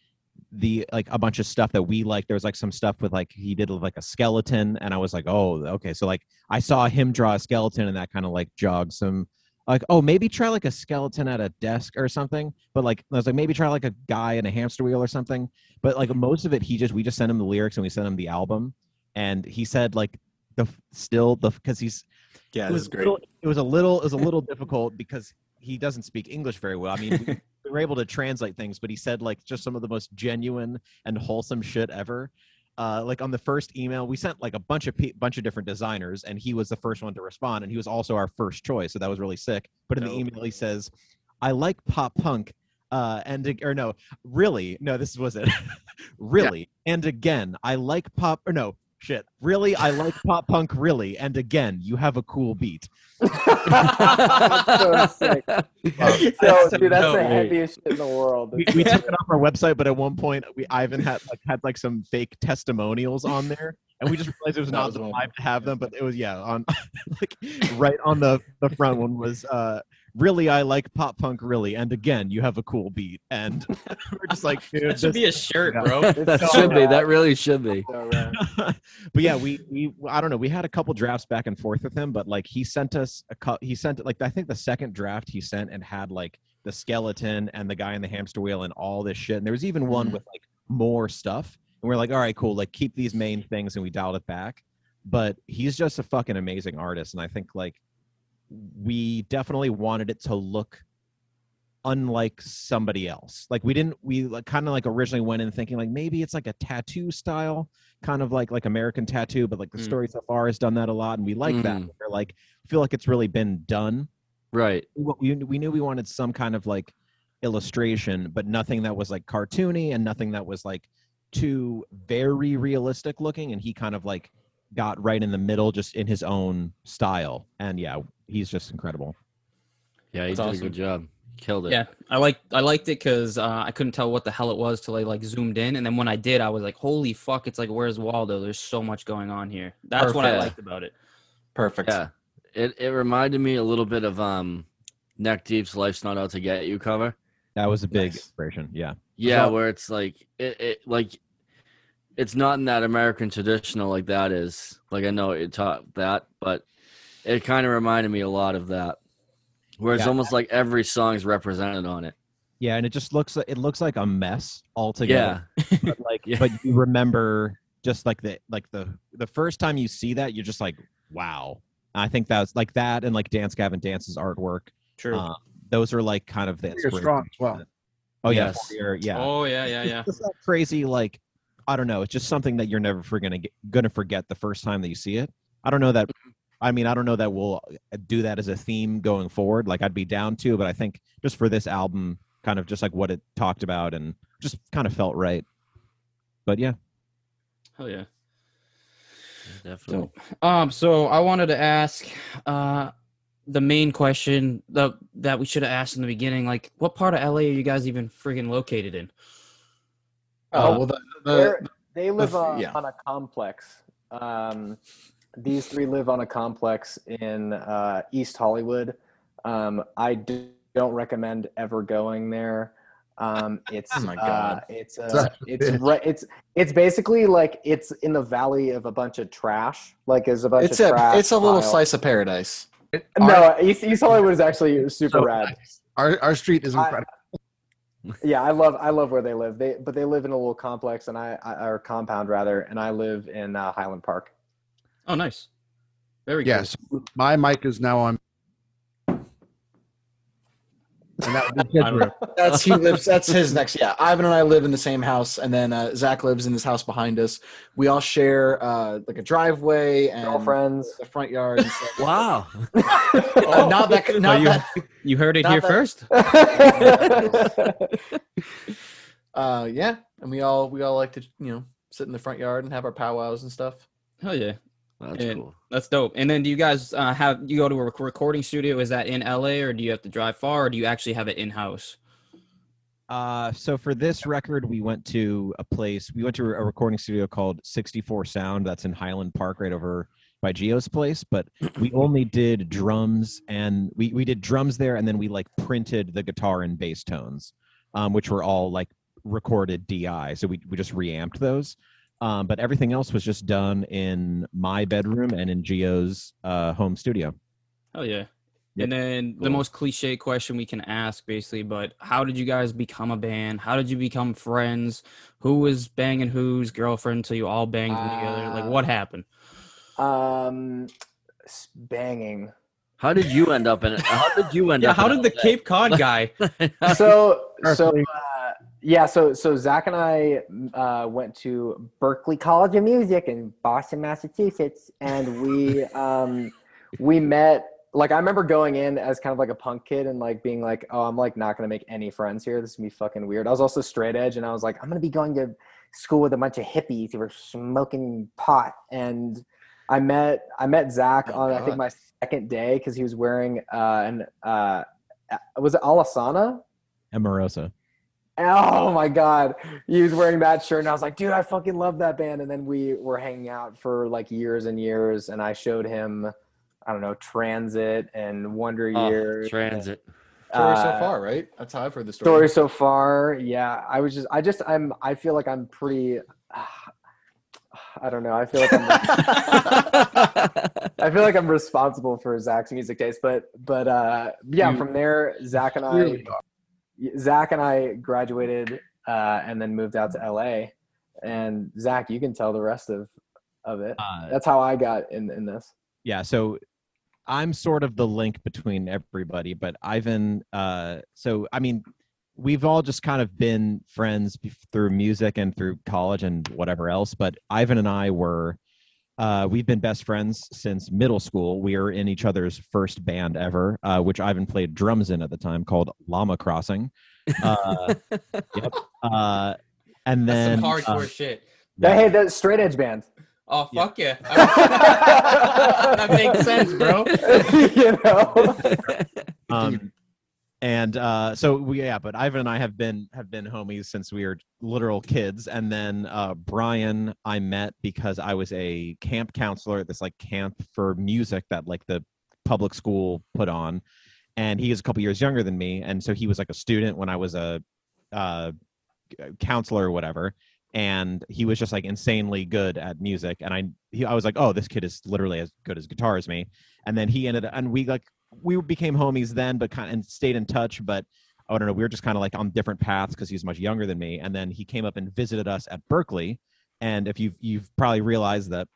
the like a bunch of stuff that we like. There was like some stuff with like he did like a skeleton, and I was like, oh, okay. So like I saw him draw a skeleton, and that kind of like jogged some like oh maybe try like a skeleton at a desk or something. But like I was like maybe try like a guy in a hamster wheel or something. But like most of it, he just we just sent him the lyrics and we sent him the album, and he said like the still the because he's Yeah, it was great. little- it was a little it was a (laughs) little difficult because he doesn't speak English very well. I mean, we, (laughs) we were able to translate things, but he said like just some of the most genuine and wholesome shit ever. Uh, like on the first email, we sent like a bunch of pe- bunch of different designers, and he was the first one to respond, and he was also our first choice, so that was really sick. But in the email, he says, "I like pop punk." Uh, and or no, really, no, this was it. (laughs) really, and again, I like pop. Or no, shit, really, I like pop punk. Really, and again, you have a cool beat. (laughs) That's so sick. That's So, so dude, that's the heaviest shit in the world. we, we took it off our website, but at one point we Ivan had like had like some fake testimonials on there, and we just realized it was not was the one. vibe to have them. But it was yeah, on (laughs) like right on the the front one was uh really I like pop punk really, and again you have a cool beat, and (laughs) we're just like dude, That should this- be a shirt, Yeah. bro. (laughs) That so should be. That really should be. So (laughs) but yeah, we we I don't know. We had a couple drafts back and forth with him, but like he sent us a cou- he sent like I think the second draft he sent and had like the skeleton and the guy in the hamster wheel and all this shit. And there was even one Mhm. with like more stuff. And we're like, all right, cool. Like keep these main things, and we dialed it back. But he's just a fucking amazing artist, and I think like we definitely wanted it to look unlike somebody else. Like we didn't we like kind of like originally went in thinking like maybe it's like a tattoo style, kind of like like American tattoo, but like the Mm. story so far has done that a lot, and we like that. Mm. We're like feel like it's really been done. Right. We we knew we wanted some kind of like illustration, but nothing that was like cartoony and nothing that was like too very realistic looking. And he kind of like got right in the middle, just in his own style. And yeah, he's just incredible. Yeah, he That's did a good job. Killed it. Yeah, I like I liked it because uh, I couldn't tell what the hell it was till I like zoomed in, and then when I did, I was like, "Holy fuck!" It's like, "Where's Waldo?" There's so much going on here. That's what I liked about it. Perfect. Yeah. It it reminded me a little bit of um Neck Deep's Life's Not Out to Get You cover. That was a big Nice. inspiration. Yeah. Yeah, all- where it's like it, it like it's not in that American traditional like that is. Like I know it taught that, but it kind of reminded me a lot of that. Where it's Yeah. almost like every song's represented on it. Yeah, and it just looks like it looks like a mess altogether. Yeah. (laughs) But like (laughs) Yeah. but you remember just like the like the the first time you see that, you're just like, wow. I think that's like that and like Dance Gavin Dance's artwork. True. Uh, those are like kind of the You're strong as well. Oh yeah, Yes. Fourier, yeah. Oh yeah, yeah, yeah. It's that crazy like I don't know. It's just something that you're never for gonna get, gonna forget the first time that you see it. I don't know that. I mean, I don't know that we'll uh, do that as a theme going forward. Like I'd be down to, but I think just for this album, kind of just like what it talked about and just kind of felt right. But yeah, Hell yeah. Definitely. Um, so I wanted to ask uh the main question the that we should have asked in the beginning, like what part of LA are you guys even freaking located in? Oh well, the, They're- the, they live the- on, yeah. on a complex. Um, these three live on a complex in uh, East Hollywood. Um, I do, don't recommend ever going there. Um, it's Oh my uh, God. it's uh, Such a it's bitch. right. It's it's basically like it's in the valley of a bunch of trash. Like there's a bunch it's of a trash. it's a little piled- slice of paradise. No, East, East Hollywood is actually super So rad. Our our street is I- incredible. Yeah, I love I love where they live. They but they live in a little complex and I, I or compound rather, and I live in uh, Highland Park. Oh nice. Very good. Yes, my mic is now on. And that would be (laughs) I. That's he lives. That's his next. Yeah, Ivan and I live in the same house, and then uh, Zach lives in this house behind us. We all share uh, like a driveway and Girlfriends. the front yard. And stuff. Wow. (laughs) Uh, not that. Not you- that. You heard it here that- first. (laughs) Uh, yeah, and we all we all like to you know sit in the front yard and have our powwows and stuff. Hell yeah. That's Yeah. cool. That's dope. And then do you guys uh, have you go to a rec- recording studio? Is that in LA or do you have to drive far or do you actually have it in house? Uh, so for this record, we went to a place. We went to a recording studio called 64 Sound. That's in Highland Park, right over by Gio's place, but (clears throat) we only did drums and we we did drums there, and then we like printed the guitar and bass tones, um, which were all like recorded DI. So we we just reamped those. Um, but everything else was just done in my bedroom and in Gio's uh, home studio. Oh yeah. Yep. And then the most cliche question we can ask, basically, but how did you guys become a band? How did you become friends? Who was banging whose girlfriend until you all banged together? Like, what Uh, happened? Um, s- banging. How did you end up in it? How did you end Yeah, up? how in did the LA? Cape Cod guy? (laughs) So so uh, yeah, so so Zach and I uh, went to Berklee College of Music in Boston, Massachusetts, and we (laughs) um, we met. Like I remember going in as kind of like a punk kid and like being like, oh, I'm like not gonna make any friends here. This is be fucking weird. I was also straight edge, and I was like, I'm gonna be going to school with a bunch of hippies who were smoking pot. And I met I met Zach Oh, on I think my second day because he was wearing uh, an uh, was it Alesana? Amorosa. Oh my god, he was wearing that shirt, and I was like, dude, I fucking love that band. And then we were hanging out for like years and years, and I showed him, I don't know, Transit and Wonder Oh, Years. transit. Story so Uh, far, right? That's how I've heard the story. Story so far, yeah. I was just, I just, I'm, I feel like I'm pretty. I don't know. I feel like I'm. (laughs) I feel like I'm responsible for Zach's music taste, but but uh, yeah. You- From there, Zach and I, Clearly are. Zach and I graduated uh, and then moved out to LA. And Zach, you can tell the rest of of it. Uh, That's how I got in in this. yeah so i'm sort of the link between everybody but ivan uh so i mean we've all just kind of been friends through music and through college and whatever else but ivan and i were uh, we've been best friends since middle school. We are in each other's first band ever, uh, which Ivan played drums in at the time, called Llama Crossing. Uh, (laughs) yep. Uh, and then some uh, shit. Hey, Hey, that straight edge band. Oh Yeah. fuck yeah! (laughs) that makes sense, bro. (laughs) you know. um and uh so we yeah but ivan and i have been have been homies since we were literal kids. And then uh brian i met because i was a camp counselor at this like camp for music that like the public school put on. And he is a couple years younger than me. And so he was like a student when i was a uh counselor or whatever. And he was just like insanely good at music. And i he, i was like oh this kid is literally as good as guitar as me. And then he ended up and we like we became homies then but kind of and stayed in touch but i don't know we were just kind of like on different paths because he's much younger than me and then he came up and visited us at berklee and if you've you've probably realized that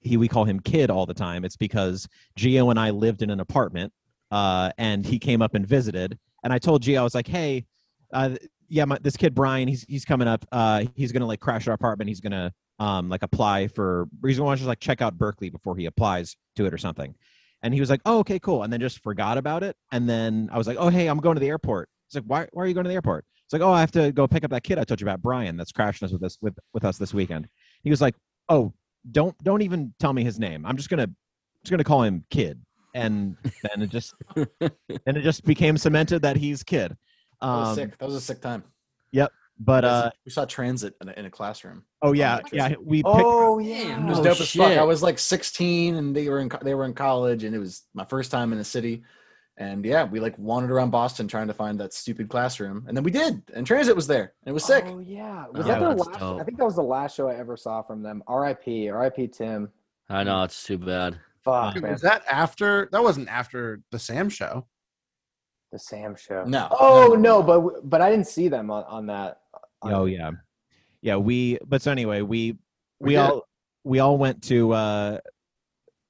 he we call him kid all the time it's because gio and i lived in an apartment uh, and he came up and visited and i told gio i was like hey uh, yeah my, this kid brian he's he's coming up uh, he's gonna like crash our apartment he's gonna um like apply for he's gonna just like check out berklee before he applies to it or something and he was like, "Oh, okay, cool," and then just forgot about it. And then I was like, "Oh, hey, I'm going to the airport." He's like, "Why? Why are you going to the airport?" It's like, "Oh, I have to go pick up that kid I told you about, Brian, that's crashing us with us with with us this weekend." He was like, "Oh, don't don't even tell me his name. I'm just gonna just gonna call him Kid." And then it just (laughs) then it just became cemented that he's Kid. That was Um, sick. That was a sick time. But uh, we saw transit in a, in a classroom. oh yeah, yeah, we picked, Oh It yeah. was Oh, dope as fuck. I was like 16, and they were in they were in college, and it was my first time in a city. And yeah, we like wandered around Boston trying to find that stupid classroom, and then we did. And transit was there, and it was sick. Oh yeah. Was Oh, that the last? dope. I think that was the last show I ever saw from them. R.I.P. R.I.P. Tim. I know it's too bad. Fuck Dude, man. was that after? That wasn't after the Sam show. The Sam show. No. Oh no, but but I didn't see them on, on that. Oh yeah, yeah. We but so anyway, we We we, all we all went to uh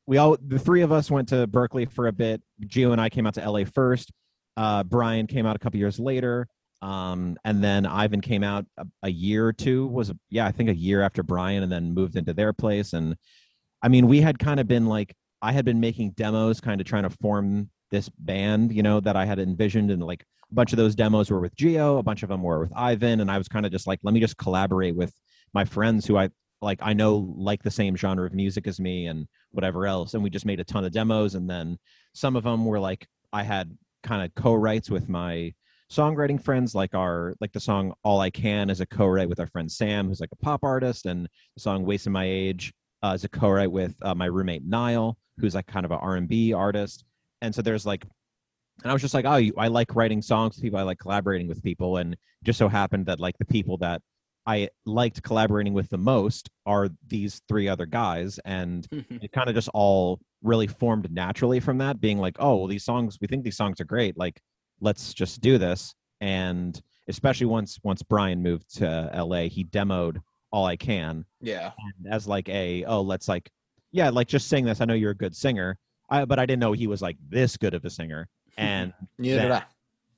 we all the three of us went to Berklee for a bit. Gio and I came out to LA first. Uh, Brian came out a couple years later. Um, and then Ivan came out a, a year or two was yeah I think a year after Brian, and then moved into their place. And I mean, we had kind of been like I had been making demos, kind of trying to form this band, you know, that I had envisioned, and like a bunch of those demos were with Gio, a bunch of them were with Ivan, and I was kind of just like, let me just collaborate with my friends who I like I know like the same genre of music as me and whatever else, and we just made a ton of demos, and then some of them were like I had kind of co-writes with my songwriting friends like our like the song all i can is a co-write with our friend sam who's like a pop artist and the song wasting my age uh, as a co-write with uh, my roommate Niall, who's like kind of an R&B artist. And so there's like, and I was just like, oh, I like writing songs with people. I like collaborating with people. And just so happened that like the people that I liked collaborating with the most are these three other guys. And mm-hmm. it kind of just all really formed naturally from that being like oh well these songs we think these songs are great like let's just do this and especially once once brian moved to la he demoed all i can Yeah. and as like a oh let's like yeah like just sing this i know you're a good singer I, but i didn't know he was like this good of a singer and (laughs) Neither did I.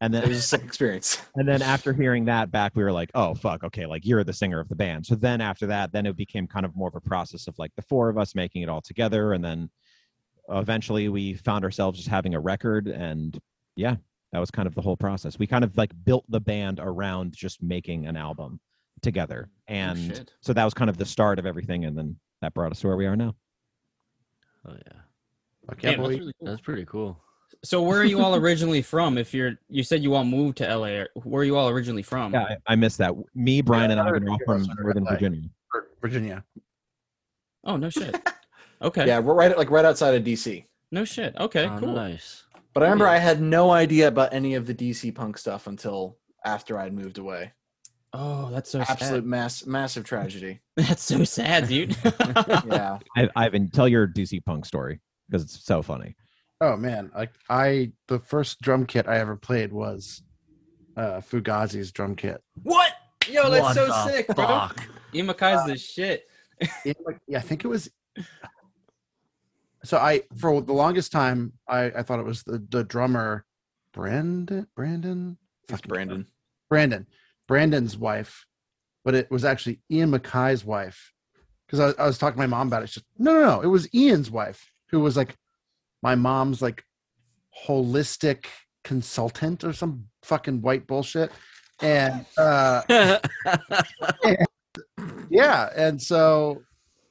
and It was a sick experience. (laughs) and then after hearing that back we were like oh fuck okay like you're the singer of the band so then after that then it became kind of more of a process of like the four of us making it all together and then eventually we found ourselves just having a record and yeah that was kind of the whole process we kind of like built the band around just making an album together oh, and shit. so that was kind of the start of everything and then that brought us to where we are now Oh yeah, Fuck yeah, Damn, that's really that's pretty cool. So where are you all originally from? If you're, you said you all moved to LA. Where are you all originally from? yeah i, I missed that me brian and Yeah, ivan are all from northern LA. virginia Virginia. Oh no shit. (laughs) Okay. Yeah, we're right like right outside of DC. No shit. Okay. Oh, cool. Nice. But I remember Yeah. I had no idea about any of the DC punk stuff until after I'd moved away. Oh, that's so Absolute sad. mass massive tragedy. (laughs) That's so sad, dude. (laughs) Yeah. I, ivan tell your dc punk story because it's so funny Oh man, like I the first drum kit I ever played was uh Fugazi's drum kit. what? Yo, that's What so the sick, bro. Fuck. Ian MacKaye's the shit. It, like, yeah, I think it was. So I for the longest time I I thought it was the the drummer, Brandon Brandon It's Fucking Brandon. Brandon Brandon's wife, but it was actually Ian MacKaye's wife. Because I, I was talking to my mom about it. She's no, no, no. It was Ian's wife who was like my mom's like holistic consultant or some fucking white bullshit. And uh (laughs) yeah, and so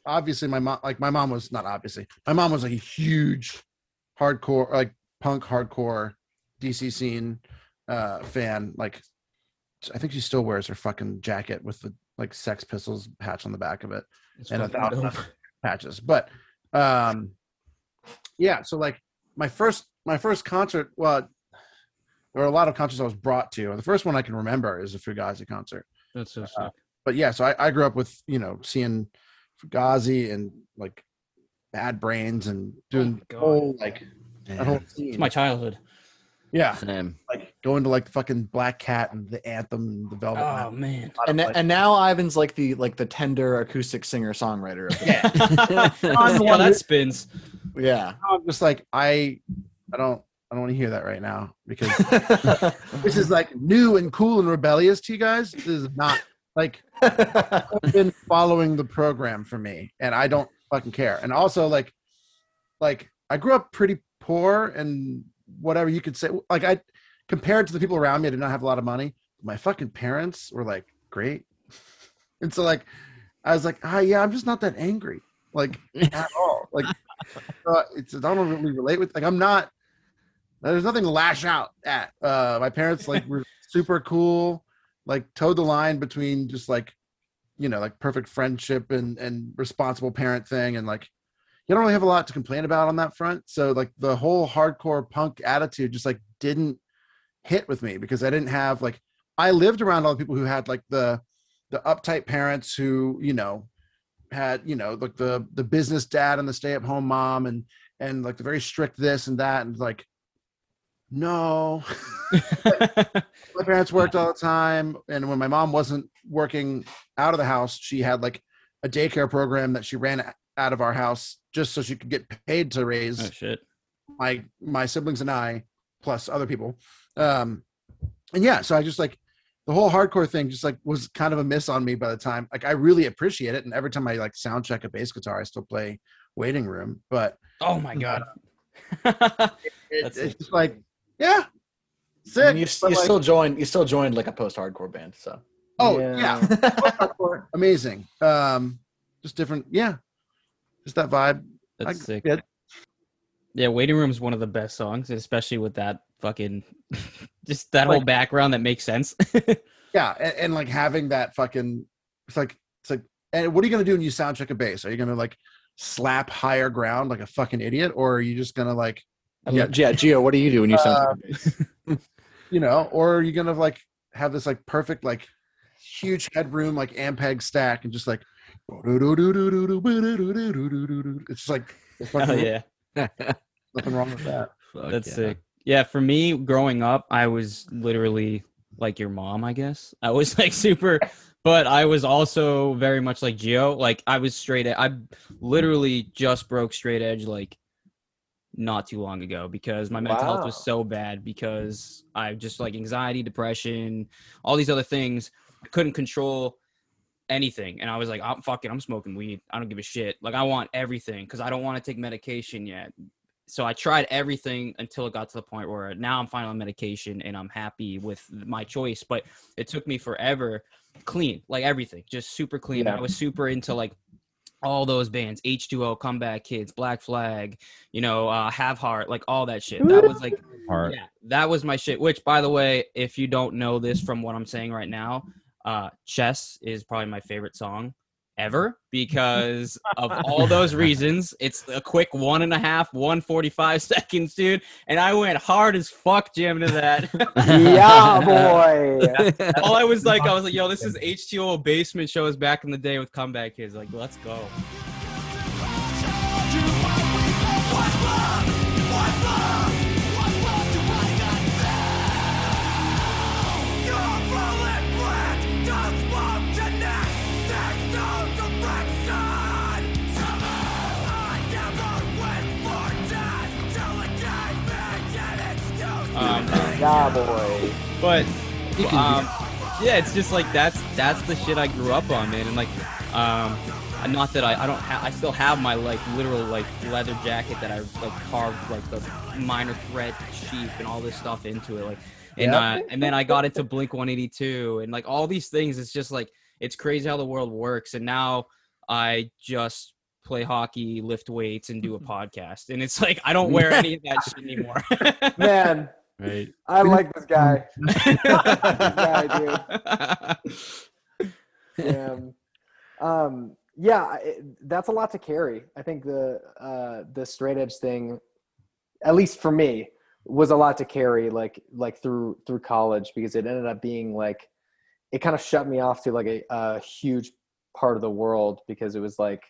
obviously my mom like my mom was not obviously. My mom was like a huge hardcore like punk hardcore DC scene uh fan like I think she still wears her fucking jacket with the like Sex Pistols patch on the back of it It's and a thousand patches. But um yeah, so like my first my first concert, well there were a lot of concerts I was brought to. And the first one I can remember is a Fugazi concert. That's so sick. Uh, But yeah, so I, I grew up with, you know, seeing Fugazi and like Bad Brains and doing my the whole like that whole It's my childhood. yeah, Same. like going to like the fucking Black Cat and the Anthem and the Velvet. Oh Underground. man. A lot of, And like- and now Ivan's like the like the tender acoustic singer songwriter. Of the yeah, one (laughs) that (laughs) spins. Yeah. I'm just like I, I don't, I don't want to hear that right now because (laughs) this is like new and cool and rebellious to you guys. This is not like (laughs) I've been following the program for me, and I don't fucking care. And also, like, like I grew up pretty poor and whatever you could say. Like I, compared to the people around me, I did not have a lot of money. My fucking parents were like great, and so like I was like, ah, yeah, I'm just not that angry, like at all. Like (laughs) uh, it's I don't really relate with. Like I'm not. There's nothing to lash out at. Uh, my parents like (laughs) were super cool, like towed the line between just like, you know, like perfect friendship and and responsible parent thing, and like, you don't really have a lot to complain about on that front. So like the whole hardcore punk attitude just like didn't hit with me because I didn't have like I lived around all the people who had like the the uptight parents who you know had you know like the the business dad and the stay at home mom and and like the very strict this and that and like no (laughs) my parents worked all the time and when my mom wasn't working out of the house she had like a daycare program that she ran out of our house just so she could get paid to raise oh shit. my my siblings and I, plus other people. Um, and yeah, so I just like the whole hardcore thing just like was kind of a miss on me by the time like I really appreciate it. And every time I like sound check a bass guitar, I still play waiting room. But Oh my god. (laughs) (laughs) it, That's it's just like, yeah, I sick. mean, you, you like, still joined. You still joined like a post-hardcore band. So oh Yeah. yeah, amazing. Um, just different, yeah, just that vibe. That's I- sick. yeah. Yeah, Waiting Room is one of the best songs, especially with that fucking (laughs) just that whole background that makes sense. (laughs) Yeah, and, and like having that fucking it's like it's like and what are you gonna do when you sound check a bass? Are you gonna like slap higher ground like a fucking idiot, or are you just gonna like I mean, yeah, Gio, what do you do when you sound? Uh, (laughs) you know, or are you gonna like have this like perfect like huge headroom like Ampeg stack and just like it's just like there's Hell yeah. nothing wrong with that. Fuck That's yeah. sick. Yeah, for me, growing up, I was literally like your mom, I guess. I was like super, but I was also very much like Gio. Like I was straight. I literally just broke straight edge like not too long ago because my mental health was so bad because I just like anxiety, depression, all these other things. I couldn't control anything, and I was like, I'm fucking, I'm smoking weed. I don't give a shit. Like I want everything because I don't want to take medication yet so I tried everything until it got to the point where now I'm finally on medication and I'm happy with my choice. But it took me forever, clean, like everything, just super clean. Yeah. I was super into like all those bands, H2O, Comeback Kids, Black Flag, you know, uh, Have Heart, like all that shit. That was like, Heart. yeah, that was my shit. Which, by the way, if you don't know this from what I'm saying right now, uh, Chess is probably my favorite song ever because of all those reasons. It's a quick one and a half, 145 (laughs) seconds, dude. And I went hard as fuck jamming to that. (laughs) yeah, boy. (laughs) all I was like, I was like, yo, this is H2O basement shows back in the day with comeback kids. Like, let's go. Um, Yeah, boy. but um, yeah, it's just like that's that's the shit I grew up on, man. And like, um, not that I I don't ha- I still have my like literal like leather jacket that I like carved like the minor threat sheep and all this stuff into it, like. And uh, and then I got into Blink 182 and like all these things. It's just like it's crazy how the world works. And now I just play hockey, lift weights, and do a (laughs) podcast. And it's like I don't wear any of that shit anymore. (laughs) Man, Right. (laughs) I like this guy. (laughs) (laughs) guy, Damn. Um, yeah, it, that's a lot to carry. I think the uh, the straight edge thing, at least for me, was a lot to carry. Like like through through college because it ended up being like it kind of shut me off to like a, a huge part of the world because it was like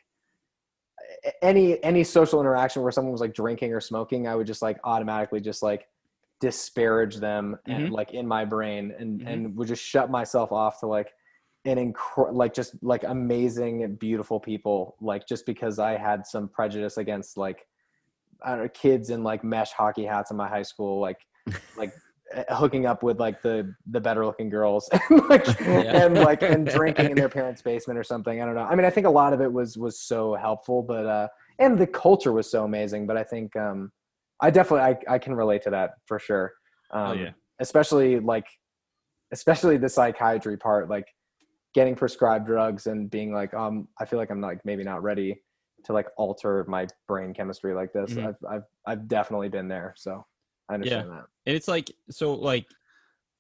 any any social interaction where someone was like drinking or smoking, I would just like automatically just like disparage them and Mhm. like in my brain and Mhm. and would just shut myself off to like an incre- like just like amazing beautiful people like just because i had some prejudice against like i don't know kids in like mesh hockey hats in my high school like (laughs) like eh, hooking up with like the the better looking girls (laughs) and like Yeah. and like and (laughs) drinking in their parents basement or something i don't know i mean i think a lot of it was was so helpful but uh and the culture was so amazing but i think um i definitely i, I can relate to that for sure um Oh, yeah. especially like especially the psychiatry part like getting prescribed drugs and being like um i feel like i'm like maybe not ready to like alter my brain chemistry like this Mhm. I've, I've i've definitely been there so i understand that and it's like so like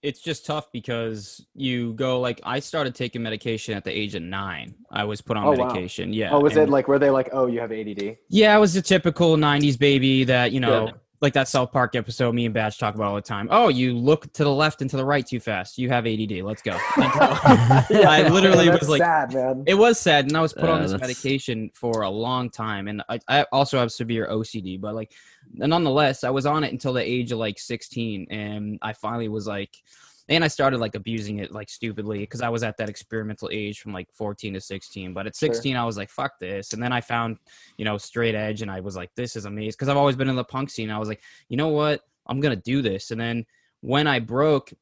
it's just tough because you go like I started taking medication at the age of nine. I was put on Oh, wow. medication. Yeah. oh was it like were they like oh you have add Yeah, I was a typical '90s baby that you know, Good. Like that South Park episode. Me and Badge talk about all the time. Oh, you look to the left and to the right too fast. You have ADD. Let's go. (laughs) (laughs) I literally that's was like, sad man It was sad, and I was put on this that's- medication for a long time, and I, I also have severe OCD. But like, nonetheless, I was on it until the age of like 16, and I finally was like, and I started like abusing it like stupidly because I was at that experimental age from like 14 to 16. But at Sure. 16, I was like, fuck this, and then I found, you know, straight edge, and I was like, this is amazing because I've always been in the punk scene. I was like, you know what, I'm gonna do this, and then when I broke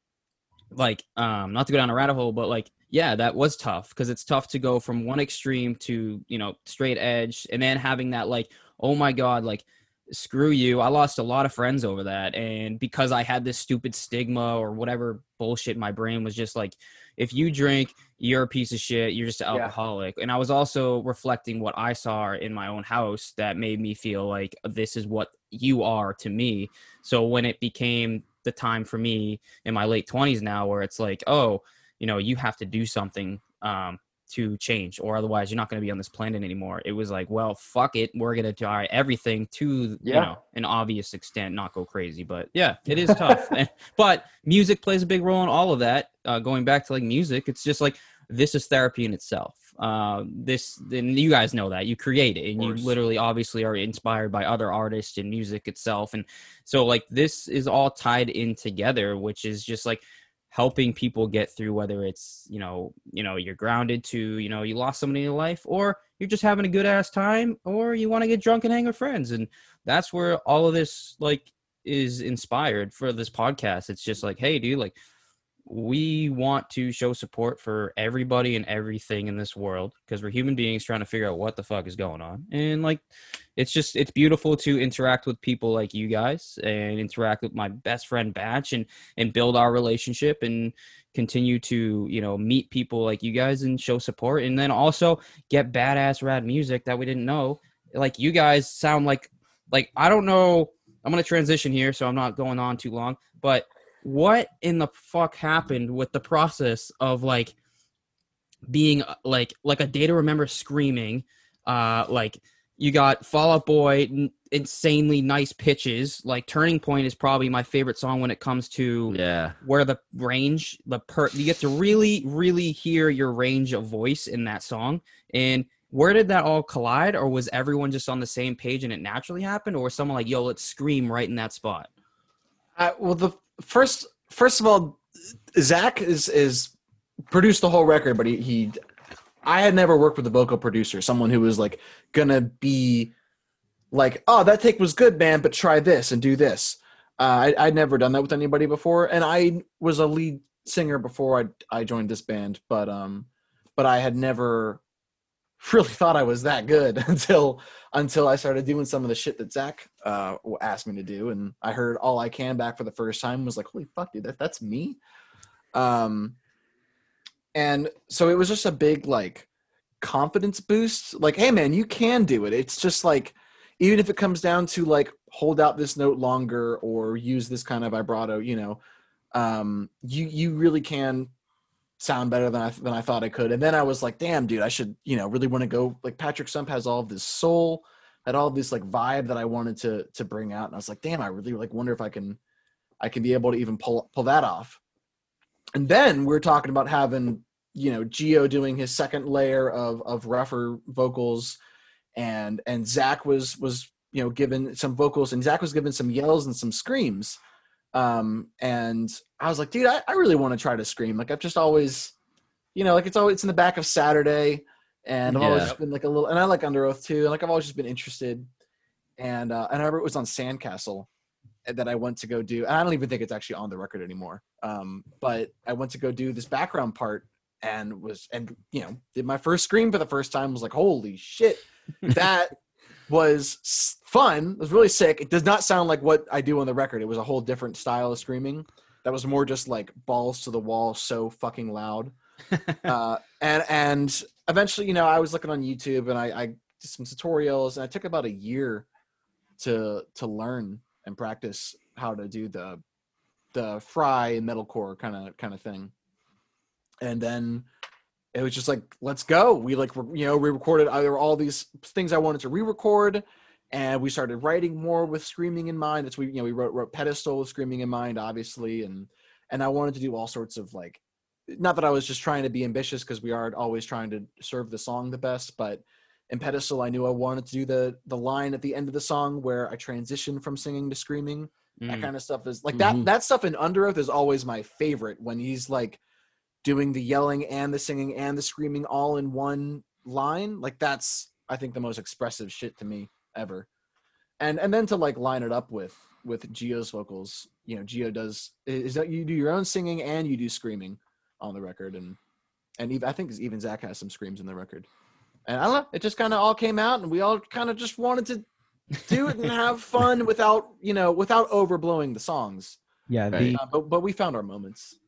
like um not to go down a rabbit hole but like yeah that was tough because it's tough to go from one extreme to you know straight edge and then having that like oh my god like screw you i lost a lot of friends over that and because i had this stupid stigma or whatever bullshit my brain was just like if you drink you're a piece of shit you're just an Yeah. alcoholic and i was also reflecting what i saw in my own house that made me feel like this is what you are to me so when it became the time for me in my late 20s now where it's like oh you know you have to do something um to change or otherwise you're not going to be on this planet anymore. It was like well fuck it we're going to try everything to you know an obvious extent not go crazy but yeah (laughs) it is tough. But music plays a big role in all of that uh, going back to like music it's just like this is therapy in itself. Uh, this and you guys know that you create it and you literally obviously are inspired by other artists and music itself and so like this is all tied in together which is just like helping people get through whether it's you know you know you're grounded to you know you lost somebody in your life or you're just having a good ass time or you want to get drunk and hang with friends. And that's where all of this like is inspired for this podcast. It's just like hey dude like we want to show support for everybody and everything in this world because we're human beings trying to figure out what the fuck is going on. And like it's just it's beautiful to interact with people like you guys and interact with my best friend batch and and build our relationship and continue to you know meet people like you guys and show support. And then also get badass rad music that we didn't know. Like you guys sound like like i don't know i'm gonna transition here so i'm not going on too long but what in the fuck happened with the process of like being like like a day to remember screaming uh like you got Fall Out Boy, n- insanely nice pitches. Like Turning Point is probably my favorite song when it comes to Yeah. where the range, the per, you get to really, really hear your range of voice in that song. And where did that all collide, or was everyone just on the same page and it naturally happened, or was someone like, "Yo, let's scream right in that spot"? Uh, well, the first, first of all, Zach is is produced the whole record, but he, he, I had never worked with a vocal producer, someone who was like gonna be like, oh, that take was good, man, but try this and do this. Uh, I, I'd never done that with anybody before, and I was a lead singer before I I joined this band, but um, but I had never really thought I was that good (laughs) until until I started doing some of the shit that Zach uh, asked me to do, and I heard "All I Can" back for the first time. Was like, holy fuck, dude, that, that's me. Um, and so it was just a big like confidence boost. Like, hey man, you can do it. It's just like even if it comes down to like hold out this note longer or use this kind of vibrato, you know, um, you you really can sound better than I than I thought I could. And then I was like, damn, dude, I should you know really want to go. Like Patrick Stump has all of this soul, had all of this like vibe that I wanted to to bring out, and I was like, damn, I really like wonder if I can I can be able to even pull pull that off. And then we are talking about having you know Gio doing his second layer of of rougher vocals, and and Zach was was you know given some vocals, and Zach was given some yells and some screams. Um, and I was like, dude, I, I really want to try to scream. Like I've just always, you know, like it's always it's in the back of Saturday, and I've always just been like a little, and I like Underoath too. And like I've always just been interested. And uh, and I remember it was on Sandcastle that I went to go do. And I don't even think it's actually on the record anymore. Um, but I went to go do this background part and was and you know did my first scream for the first time. Was like, holy shit, (laughs) that was fun. It was really sick. It does not sound like what I do on the record. It was a whole different style of screaming. That was more just like balls to the wall, so fucking loud. (laughs) uh, and and eventually, you know, I was looking on YouTube and I, I did some tutorials, and I took about a year to to learn and practice how to do the the fry metalcore kind of kind of thing. And then it was just like, let's go. We like re- you know re-recorded. There were all these things I wanted to re-record, and we started writing more with screaming in mind. That's we you know we wrote wrote pedestal with screaming in mind, obviously, and and I wanted to do all sorts of like not that I was just trying to be ambitious because we are always trying to serve the song the best, but in pedestal I knew I wanted to do the the line at the end of the song where I transition from singing to screaming. That Mm. kind of stuff is like that that stuff in Underoath is always my favorite when he's like doing the yelling and the singing and the screaming all in one line. Like that's I think the most expressive shit to me ever. And and then to like line it up with with Gio's vocals, you know, Gio does is that you do your own singing and you do screaming on the record and and even, I think even Zach has some screams in the record. And I don't know, it just kind of all came out and we all kind of just wanted to do it and have fun without, you know, without overblowing the songs. Yeah, the Uh, but but we found our moments.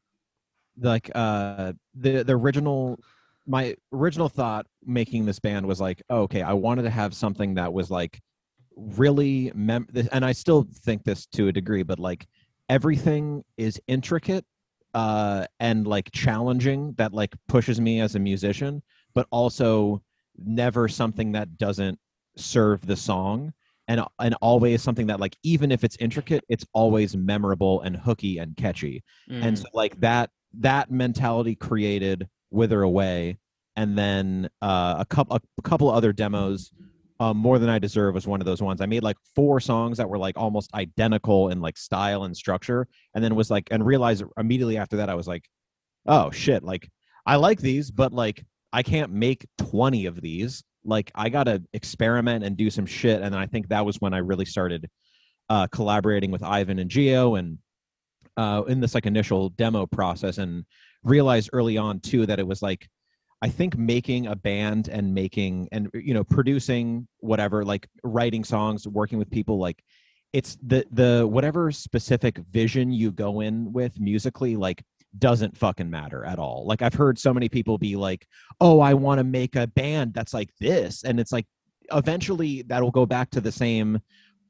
Like uh the the original my original thought making this band was like oh, okay i wanted to have something that was like really mem- and i still think this to a degree but like everything is intricate uh and like challenging that like pushes me as a musician but also never something that doesn't serve the song and and always something that like even if it's intricate it's always memorable and hooky and catchy and Mm. so like that that mentality created wither away and then uh, a couple a couple other demos um, more than i deserve was one of those ones. I made like four songs that were like almost identical in like style and structure and then was like and realized immediately after that i was like oh shit like i like these but like i can't make 20 of these. Like i gotta experiment and do some shit. And i think that was when i really started uh collaborating with ivan and geo and uh in this like initial demo process and realized early on too that it was like i think making a band and making and you know producing whatever like writing songs working with people like it's the the whatever specific vision you go in with musically like doesn't fucking matter at all. Like i've heard so many people be like oh i want to make a band that's like this and it's like eventually that'll go back to the same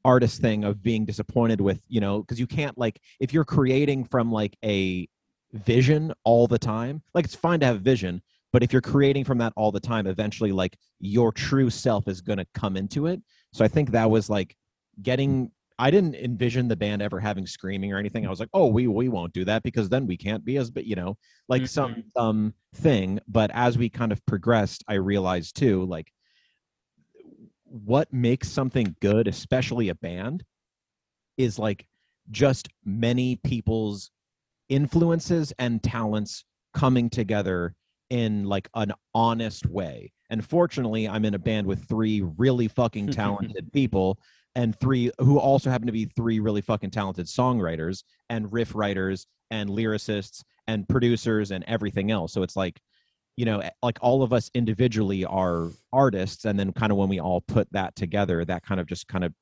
artist thing of being disappointed with you know because you can't like if you're creating from like a vision all the time like it's fine to have vision but if you're creating from that all the time eventually like your true self is going to come into it. So i think that was like getting i didn't envision the band ever having screaming or anything. I was like oh we we won't do that because then we can't be as but you know like some um thing. But as we kind of progressed i realized too like what makes something good especially a band is like just many people's influences and talents coming together in like an honest way. And fortunately, I'm in a band with three really fucking talented (laughs) people and three who also happen to be three really fucking talented songwriters and riff writers and lyricists and producers and everything else. So it's like, you know, like all of us individually are artists and then kind of when we all put that together, that kind of just kind of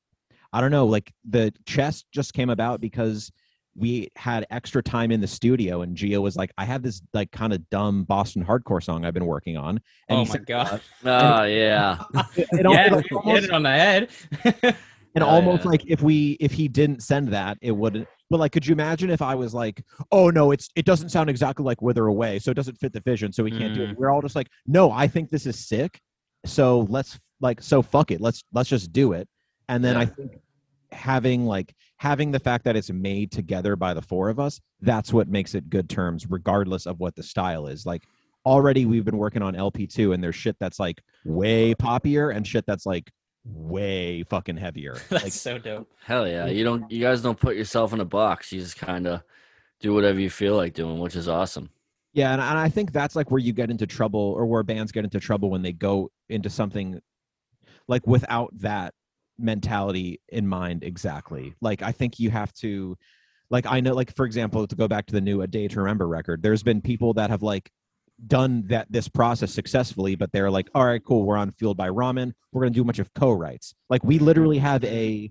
I don't know, like the chess just came about because we had extra time in the studio and Gio was like, I have this like kind of dumb Boston hardcore song I've been working on. And oh my said, god! Uh, oh yeah. (laughs) it, it yeah, it you almost, hit it on the head. (laughs) and Oh, almost yeah. like if we if he didn't send that, it wouldn't. But like, could you imagine if I was like, oh no, it's it doesn't sound exactly like Wither Away, so it doesn't fit the vision, so we can't do it. Mm. We're all just like, no, I think this is sick, so let's like, so fuck it, let's let's just do it. And then I think having like having the fact that it's made together by the four of us, that's what makes it good terms, regardless of what the style is. Like already we've been working on LP2 and there's shit that's like way poppier and shit that's like way fucking heavier. (laughs) That's like so dope. Hell yeah. You don't you guys don't put yourself in a box. You just kinda do whatever you feel like doing, which is awesome. yeah, and, and I think that's like where you get into trouble or where bands get into trouble when they go into something like without that mentality in mind exactly. Like I think you have to like I know like for example to go back to the new A Day to Remember record, there's been people that have like done that this process successfully, but they're like, all right, cool, we're on Fueled by Ramen. We're gonna do a bunch of co-writes. Like we literally have a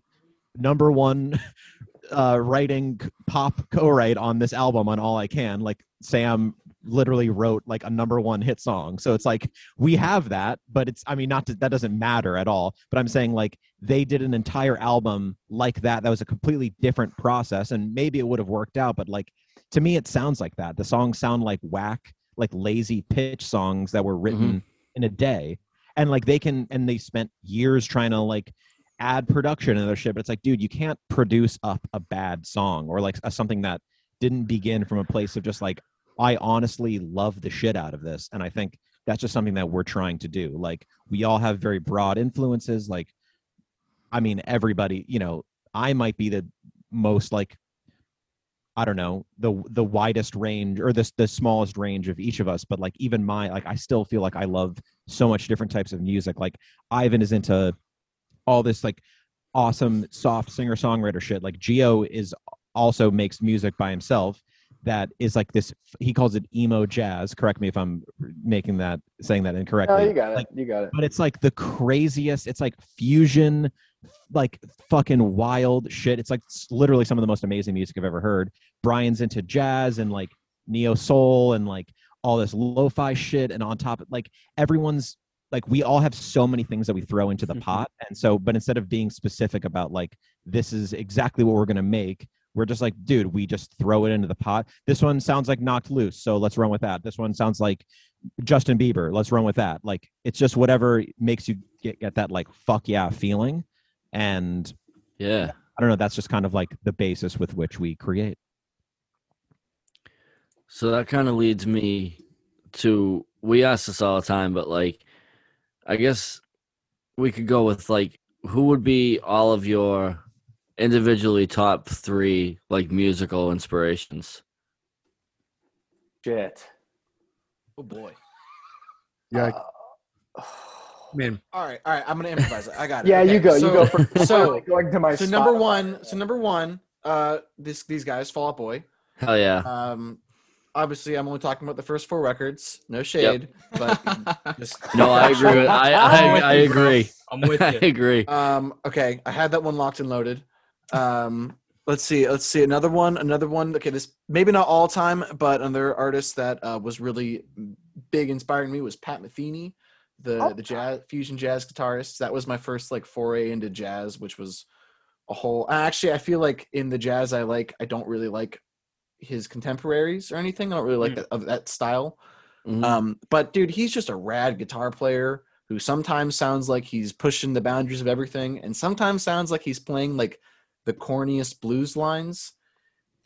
number one (laughs) uh writing pop co-write on this album on All I Can. Like Sam literally wrote like a number one hit song. So it's like we have that, but it's I mean not to, that doesn't matter at all. But I'm saying like they did an entire album like that. That was a completely different process, and maybe it would have worked out. But like to me, it sounds like that. The songs sound like whack, like lazy pitch songs that were written mm-hmm. in a day, and like they can and they spent years trying to like add production and other shit. But it's like, dude, you can't produce up a bad song or like a, something that didn't begin from a place of just like I honestly love the shit out of this, and I think that's just something that we're trying to do. Like we all have very broad influences. Like, I mean, everybody, you know, I might be the most like, I don't know, the the widest range or the the smallest range of each of us. But like even my like, I still feel like I love so much different types of music. Like Ivan is into all this like awesome soft singer songwriter shit. Like Gio is also makes music by himself that is like this he calls it emo jazz correct me if i'm making that saying that incorrectly Oh, you got it. Like, you got it. but it's like the craziest it's like fusion like fucking wild shit it's like literally some of the most amazing music i've ever heard brian's into jazz and like neo soul and like all this lo-fi shit and on top of like everyone's like we all have so many things that we throw into the Mhm. pot and so but instead of being specific about like this is exactly what we're going to make we're just like dude we just throw it into the pot this one sounds like knocked loose so let's run with that this one sounds like Justin Bieber. Let's run with that. Like it's just whatever makes you get, get that like fuck yeah feeling. And Yeah. I don't know, that's just kind of like the basis with which we create. So that kind of leads me to we ask this all the time, but like I guess we could go with like who would be all of your individually top three like musical inspirations? Shit. Oh boy. Yeah, Uh, (sighs) I mean, All right, all right. I'm gonna improvise it. I got it. yeah, you Okay, go. you go first. (laughs) so- (laughs) going to my So number Spotify. one. So number one. Uh, this these guys, Fall Out Boy. Hell yeah. Um, obviously, I'm only talking about the first four records. No shade, but (laughs) just No, I agree with I I'm I, with I you, agree. I'm with you. I agree. Um, okay, I had that one locked and loaded. Um, let's see, let's see another one, another one. Okay, this maybe not all time, but another artist that uh, was really big, inspiring me was Pat Metheny, the Oh. the jazz fusion jazz guitarist. That was my first like foray into jazz, which was a whole. Actually, I feel like in the jazz I like, I don't really like his contemporaries or anything. I don't really like Mm. that, of that style. Mhm. Um, but dude, he's just a rad guitar player who sometimes sounds like he's pushing the boundaries of everything, and sometimes sounds like he's playing like the corniest blues lines.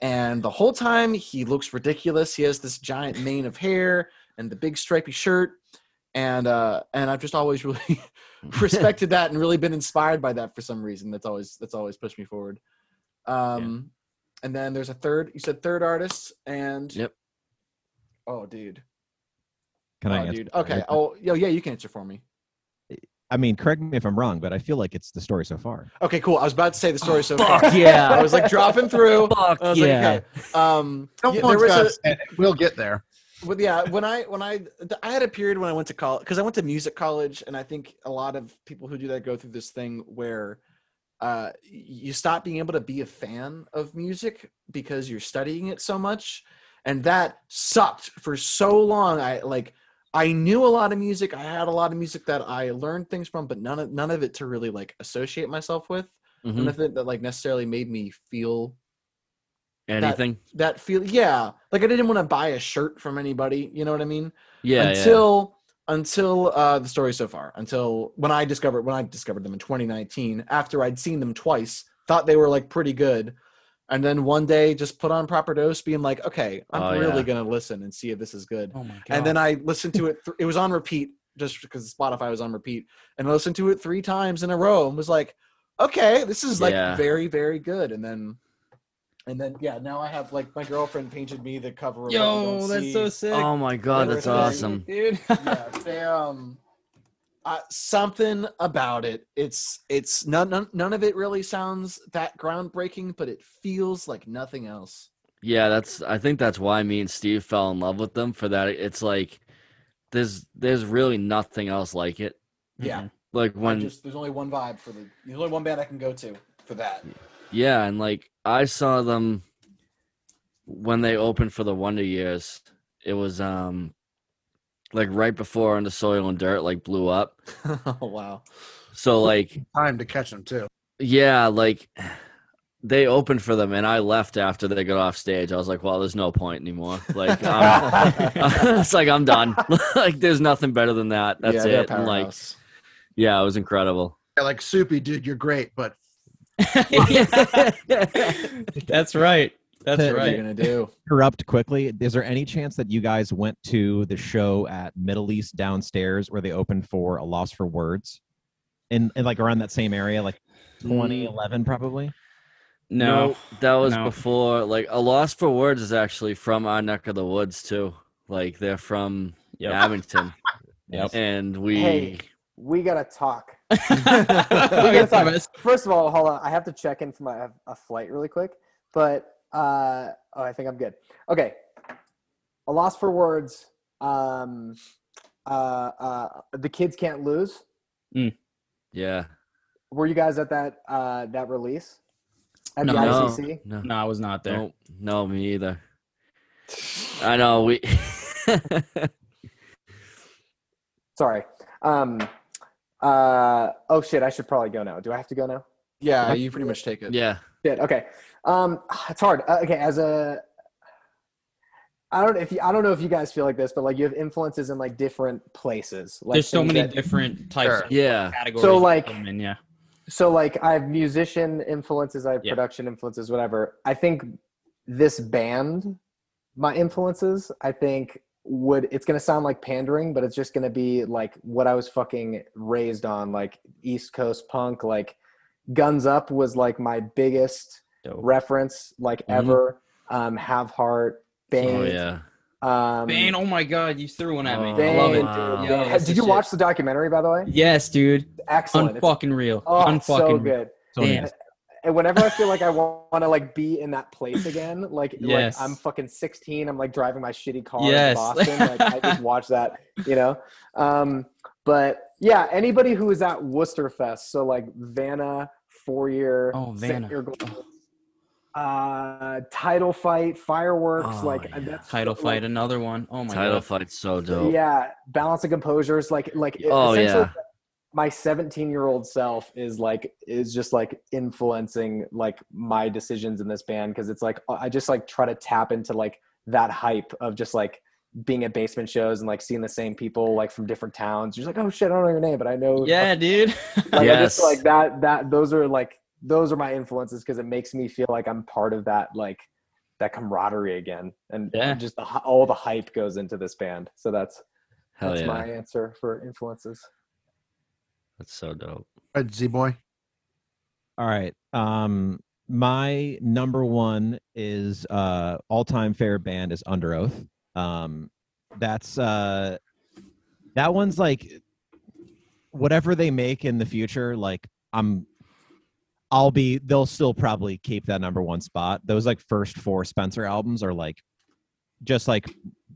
And the whole time he looks ridiculous. He has this giant mane of hair and the big stripy shirt. And uh and I've just always really (laughs) (laughs) respected that and really been inspired by that for some reason. That's always that's always pushed me forward. Um and then there's a third you said third artist and Yep. Oh dude. Can I Oh, answer? dude. Okay. Oh, yo, yeah, you can answer for me. I mean, correct me if I'm wrong, but I feel like it's the story so far. Okay, cool. I was about to say the story so Fuck far. yeah. (laughs) I was like dropping through. Fuck I was yeah. like, okay. Um, don't yeah, there was a, we'll get there. But yeah, when I when I I had a period when I went to college because I went to music college, and I think a lot of people who do that go through this thing where uh, you stop being able to be a fan of music because you're studying it so much, and that sucked for so long. I like I knew a lot of music. I had a lot of music that I learned things from, but none of none of it to really like associate myself with. Mhm. None of it that like necessarily made me feel Anything? that feel yeah like i didn't want to buy a shirt from anybody you know what i mean Yeah. yeah. until until uh the story so far until when i discovered when i discovered them in 2019 after i'd seen them twice thought they were like pretty good and then one day just put on proper dose being like okay i'm Oh, really yeah. gonna listen and see if this is good Oh my god. and then i listened to it th- it was on repeat just because spotify was on repeat and I listened to it three times in a row and was like okay this is like Yeah. very very good and then and then yeah now i have like my girlfriend painted me the cover of Yo, that's See. so sick. Oh my god, that's were very- awesome. (laughs) dude. (laughs) yeah they um uh, something about it it's it's none, none none of it really sounds that groundbreaking but it feels like nothing else Yeah, that's I think that's why me and Steve fell in love with them for that. It's like there's there's really nothing else like it. yeah Like I when just there's only one vibe for the there's only one band i can go to for that yeah, and like I saw them when they opened for the Wonder Years. It was um like right before Under Soil and Dirt like blew up. (laughs) oh wow So like Time to catch them too. yeah, like they opened for them and I left after they got off stage. I was like, well, there's no point anymore. Like I'm, (laughs) (laughs) it's like I'm done. like there's nothing better than that. That's yeah, it. And like yeah, it was incredible. Yeah, like Soupy, dude, you're great, but (laughs) That's right. That's What what are you right. gonna do (laughs) Interrupt quickly. Is there any chance that you guys went to the show at Middle East downstairs where they opened for A Loss for Words? In, in like around that same area, like 2011 probably? No. that was no. before. Like a loss for words is actually from our neck of the woods too. Like they're from Yep. Abington, (laughs) Yep. and we. Hey. we gotta talk. (laughs) we gotta. First of all, hold on. I have to check in for my a flight really quick. But uh, oh, I think I'm good. Okay. A loss for words. Um, uh, uh, the kids can't lose. Yeah. Were you guys at that uh, that release at No. the No. ICC? No. No, I was not there. No. No, me either. I know we. Sorry. Um, uh, oh shit! I should probably go now. Do I have to go now? yeah you pretty much take it yeah. Shit. Okay. Um, it's hard. Uh, okay, as a I don't if you, I don't know if you guys feel like this, but like you have influences in like different places. Like There's so many that- different types Sure. of Yeah. categories. So, like- in, yeah. so like I have musician influences, I have Yeah. production influences, whatever. I think this band, my influences, I think would it's gonna sound like pandering, but it's just gonna be like what I was fucking raised on, like East Coast punk, like Guns Up was like my biggest Dope. reference like Mhm. ever. Um, Have Heart, Bane. Oh yeah. Um, Bane, oh my god, you threw one at me. Oh, I love Bane, it. wow. dude. Yeah. Did the you shit. watch the documentary by the way? Yes, dude. Excellent. It's- Unfucking real. oh, it's so Unfucking good. So Damn. Neat. And whenever I feel like I want to like be in that place again, like Yes. like I'm fucking 16, I'm like driving my shitty car Yes. to Boston, like I just (laughs) watch that, you know. Um, but yeah, anybody who is at Worcester Fest, so like Vanna, four year, Oh, Vanna. uh, title fight, fireworks, Oh, like yeah. that's Title like, fight, another one. Oh my Title god. fight's so dope. Yeah, balance and composures, like like Oh, essentially, yeah. My 17 year old self is like is just like influencing like my decisions in this band because it's like I just like try to tap into like that hype of just like being at basement shows and like seeing the same people like from different towns. You're just like, oh shit, I don't know your name, but I know. Yeah, dude. (laughs) like, I Yes. just like that. That those are like those are my influences because it makes me feel like I'm part of that like that camaraderie again, and Yeah. just the, all the hype goes into this band. So that's Hell that's yeah. my answer for influences. That's so dope. Right, Z boy. All right. Um, my number one is uh all-time favorite band is Underoath. Um, that's uh, that one's like whatever they make in the future. Like I'm, I'll be. They'll still probably keep that number one spot. Those like first four Spencer albums are like, just like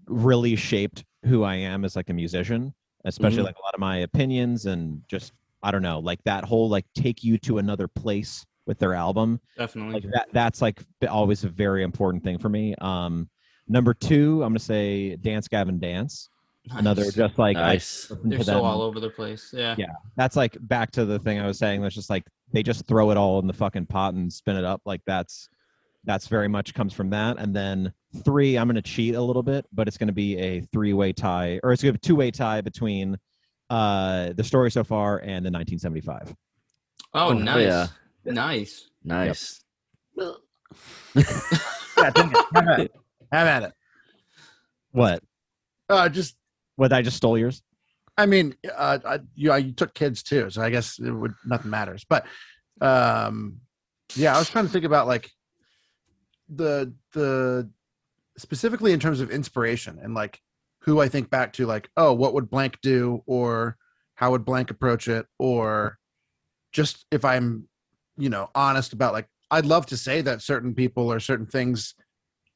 really shaped who I am as like a musician, especially Mhm. like a lot of my opinions and just I don't know, like that whole like take you to another place with their album. Definitely. Like that that's like always a very important thing for me. Um number 2, I'm going to say Dance Gavin Dance. Another just like I nice. listen They're to so all over the place. Yeah. Yeah. that's like back to the thing I was saying. That's just like they just throw it all in the fucking pot and spin it up. Like that's that's very much comes from that. And then three, I'm gonna cheat a little bit, but it's gonna be a three way tie, or it's gonna be a two way tie between uh the story so far and the 1975. Oh, Oh, nice. yeah. Nice. Nice. (laughs) Yeah, take it. Have at it. Have at it. What? Uh, just, What I just stole yours? I mean, uh, I, you, uh, you took kids too, so I guess it would nothing matters. But, um, yeah, I was trying to think about like the the specifically in terms of inspiration and like who I think back to, like, oh, what would blank do, or how would blank approach it, or just if I'm, you know, honest about like, I'd love to say that certain people or certain things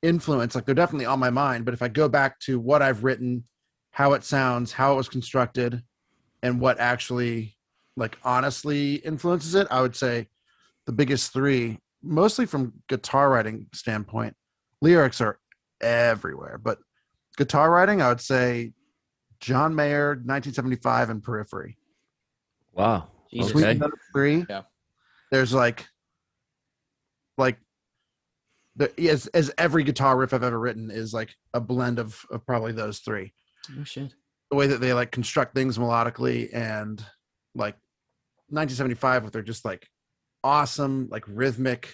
influence, like they're definitely on my mind. But if I go back to what I've written, how it sounds, how it was constructed, and what actually like honestly influences it, I would say the biggest three, mostly from guitar writing standpoint. Lyrics are everywhere, but guitar writing, I would say John Mayer, 1975, and Periphery. Wow. Jesus. Sweet Okay. Three. Yeah. There's like, like, the as as every guitar riff I've ever written is like a blend of of probably those three. Oh shit. The way that they like construct things melodically and like 1975 with their just like awesome like rhythmic,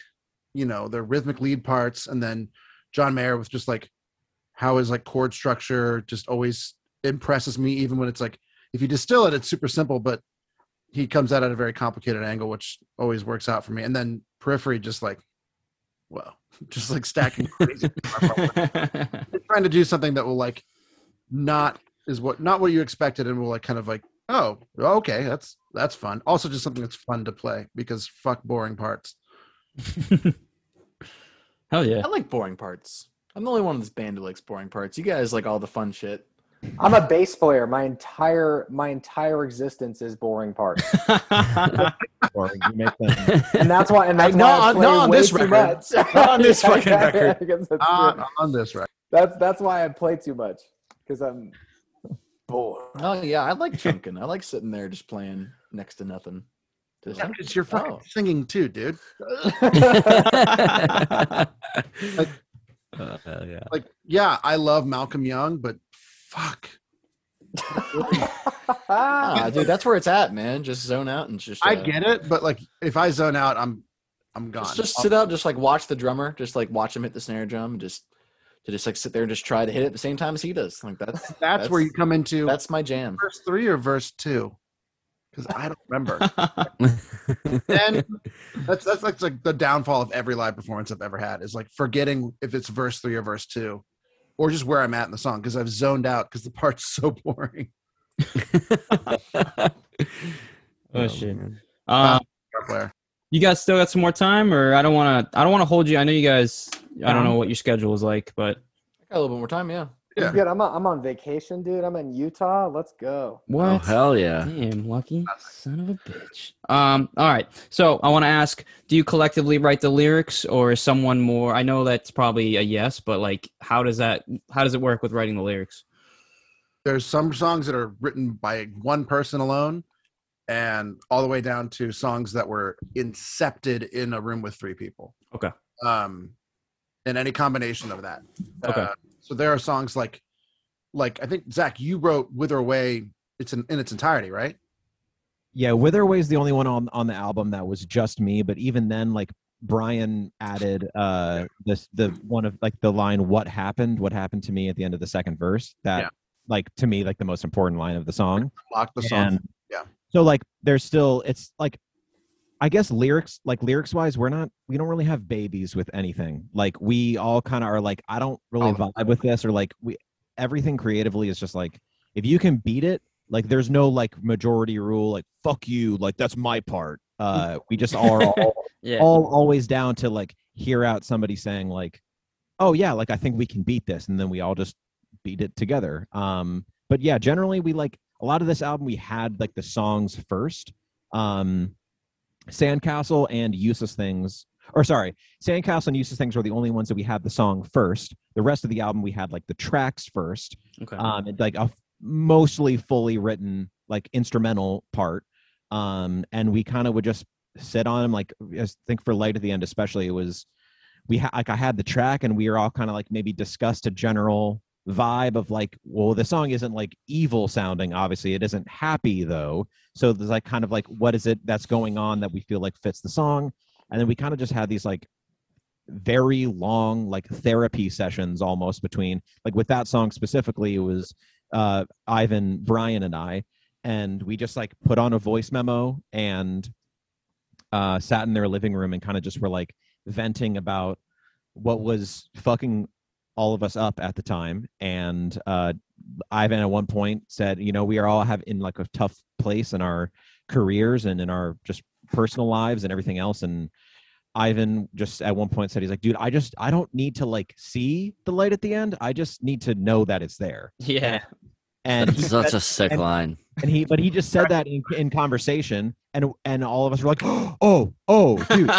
you know, their rhythmic lead parts, and then John Mayer with just like how his like chord structure just always impresses me, even when it's like if you distill it, it's super simple, but he comes out at a very complicated angle, which always works out for me. And then periphery, just like, well, (laughs) just like stacking crazy. (laughs) (laughs) Trying to do something that will like not is what not what you expected, and will like kind of like, oh, okay, that's that's fun. Also, just something that's fun to play because fuck boring parts. (laughs) Hell yeah. I like boring parts. I'm the only one in this band who likes boring parts. You guys like all the fun shit. I'm a bass player. My entire my entire existence is boring parts, (laughs) Or you make them and that's why. And that's Not why I on- play not on way this too record. much. (laughs) Not on this fucking record. Not on this right. that's that's why I play too much because I'm bored. Oh yeah, I like (laughs) chunking. I like sitting there just playing next to nothing. Just, Because you're fucking Oh. singing too, dude. (laughs) Uh, hell yeah. Like, yeah, I love Malcolm Young, but fuck. (laughs) Ah, dude, that's where it's at, man. Just zone out and just. I uh, get it, but like if I zone out, I'm I'm gone. Just, just sit out, just like watch the drummer, just like watch him hit the snare drum, and just to just like sit there and just try to hit it at the same time as he does. Like that's that's, where you come into that's my jam. verse three or verse two. Because I don't remember. (laughs) and that's that's like, like the downfall of every live performance I've ever had is like forgetting if it's verse three or verse two, or just where I'm at in the song because I've zoned out because the part's so boring. (laughs) (laughs) Oh, shit. man. Uh, player. You guys still got some more time, or I don't want to. I don't want to hold you. I know you guys. I don't know what your schedule is like, but I got a little bit more time, yeah. Yeah. Good. I'm on, I'm on vacation, dude. I'm in Utah. Let's go. what? Oh hell yeah! Damn, lucky son of a bitch. Um. All right. So I want to ask: Do you collectively write the lyrics, or is someone more? I know that's probably a yes, but like, how does that? How does it work with writing the lyrics? There's some songs that are written by one person alone, and all the way down to songs that were incepted in a room with three people. Okay. Um, and any combination of that. Okay. Uh, so there are songs like, like I think Zach, you wrote "Wither Away." It's in, in its entirety, right? Yeah, Wither Away" is the only one on on the album that was just me. But even then, like Brian added uh this the one of like the line "What happened? What happened to me?" at the end of the second verse. That Yeah. like to me like the most important line of the song. Lock the song. And yeah. So like there's still it's like I guess lyrics like lyrics wise we're not we don't really have babies with anything. Like we all kind of are like I don't really All- vibe with this or like we everything creatively is just like if you can beat it like there's no like majority rule like fuck you like that's my part. Uh (laughs) we just are all, Yeah. all always down to like hear out somebody saying like oh yeah like I think we can beat this and then we all just beat it together. Um but yeah generally we like a lot of this album we had like the songs first. Um sandcastle and useless things or sorry sandcastle and useless things were the only ones that we had the song first. The rest of the album we had like the tracks first. Okay. um and, like a f- mostly fully written like instrumental part. Um and we kind of would just sit on them like i think for light at the end especially it was we had like i had the track and we were all kind of like maybe discussed a general vibe of like well the song isn't like evil sounding obviously it isn't happy though. So there's like kind of like what is it that's going on that we feel like fits the song? And then we kind of just had these like very long like therapy sessions almost between like with that song specifically it was uh ivan brian and i and we just like put on a voice memo and uh sat in their living room and kind of just were like venting about what was fucking all of us up at the time and uh ivan at one point said you know we are all have in like a tough place in our careers and in our just personal lives and everything else and ivan just at one point said he's like dude i just i don't need to like see the light at the end i just need to know that it's there yeah. and he That's such said- a sick and- line. and he but he just said that in, in conversation and and all of us were like (gasps) oh oh dude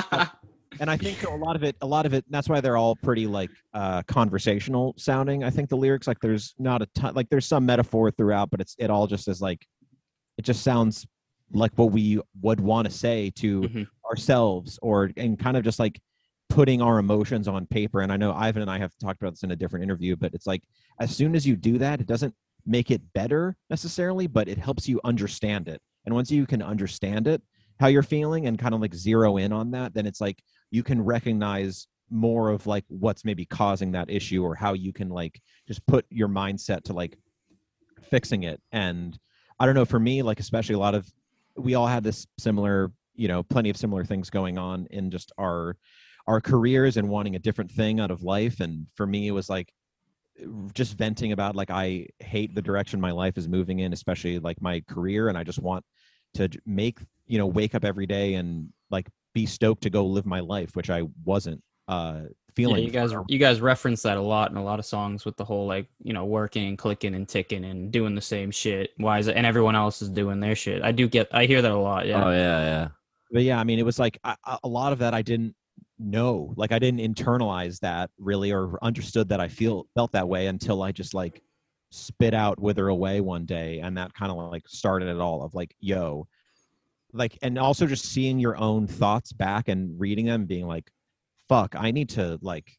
and i think a lot of it a lot of it that's why they're all pretty like uh conversational sounding i think the lyrics. Like there's not a ton like there's some metaphor throughout but it's it all just is like it just sounds like what we would want to say to Mhm. ourselves or and kind of just like putting our emotions on paper. And i know ivan and i have talked about this in a different interview but it's like as soon as you do that it doesn't make it better necessarily but it helps you understand it. And once you can understand it how you're feeling and kind of like zero in on that then it's like you can recognize more of like what's maybe causing that issue or how you can like just put your mindset to like fixing it. And i don't know for me like especially a lot of we all had this similar you know plenty of similar things going on in just our our careers and wanting a different thing out of life. And for me it was like just venting about like i hate the direction my life is moving in especially like my career. And i just want to make you know wake up every day and like be stoked to go live my life which i wasn't uh Yeah, feeling you guys for- you guys reference that a lot in a lot of songs with the whole like you know working and clicking and ticking and doing the same shit. Why is it? And everyone else is doing their shit. I do get I hear that a lot. Yeah. Oh yeah, yeah. but yeah i mean it was like I, I- a lot of that i didn't know like i didn't internalize that really or understood that i feel felt that way until i just like spit out wither away one day and that kind of like started it all of like yo like and also just seeing your own thoughts back and reading them being like fuck i need to like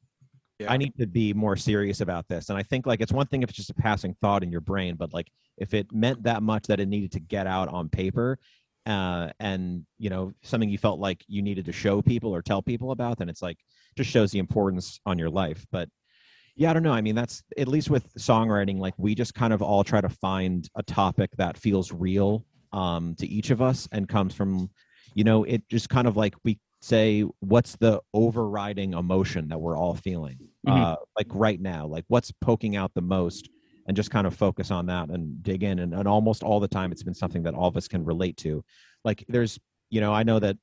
Yeah. I need to be more serious about this. And I think like it's one thing if it's just a passing thought in your brain, but like if it meant that much that it needed to get out on paper, uh, and you know something you felt like you needed to show people or tell people about, then it's like just shows the importance on your life. But yeah, I don't know. I mean, that's at least with songwriting, like we just kind of all try to find a topic that feels real um, to each of us and comes from, you know, it just kind of like we say, what's the overriding emotion that we're all feeling, Mhm. uh, like right now, like what's poking out the most, and just kind of focus on that and dig in. And, and almost all the time, it's been something that all of us can relate to. Like, there's, you know, I know that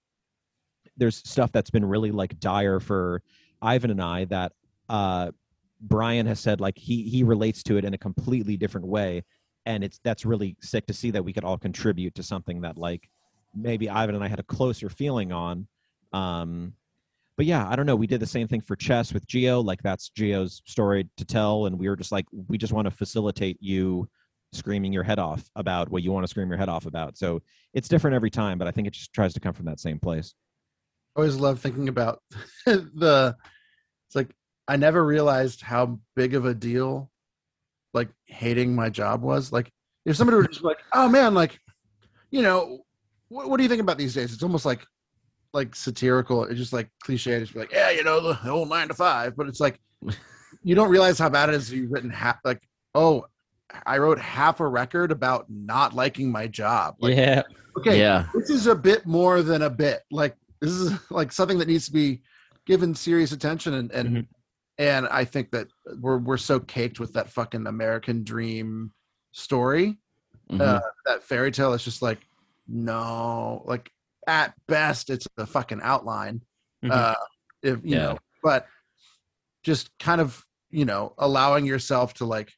there's stuff that's been really like dire for Ivan and I that uh Brian has said like he he relates to it in a completely different way and it's that's really sick to see that we could all contribute to something that like maybe Ivan and I had a closer feeling on um but yeah I don't know we did the same thing for chess with Gio like that's Gio's story to tell and we were just like we just want to facilitate you screaming your head off about what you want to scream your head off about so it's different every time but I think it just tries to come from that same place. I always love thinking about (laughs) the it's like I never realized how big of a deal like hating my job was. Like if somebody were just like, "Oh man, like you know, what, what do you think about these days?" It's almost like like satirical. It's just like cliche. Just be like, "Yeah, you know, the, the old nine to five. But it's like (laughs) you don't realize how bad it is. You've written half like, "Oh, I wrote half a record about not liking my job." Like, yeah. okay, Yeah. this is a bit more than a bit. Like this is like something that needs to be given serious attention and and Mhm. And I think that we're we're so caked with that fucking American dream story, Mhm. uh, that fairy tale. It's just like no, like at best it's a fucking outline. Mhm. Uh, if you Yeah. know, but just kind of you know allowing yourself to like,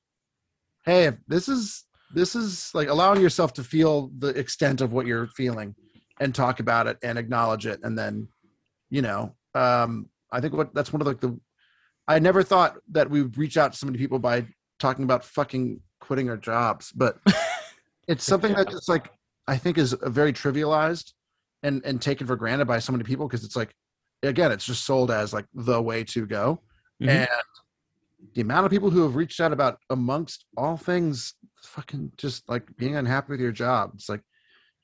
hey, if this is this is like allowing yourself to feel the extent of what you're feeling and talk about it and acknowledge it and then you know um i think what that's one of like the i never thought that we would reach out to so many people by talking about fucking quitting our jobs but (laughs) it's something that just like i think is very trivialized and and taken for granted by so many people because it's like again it's just sold as like the way to go Mhm. and the amount of people who have reached out about amongst all things fucking just like being unhappy with your job it's like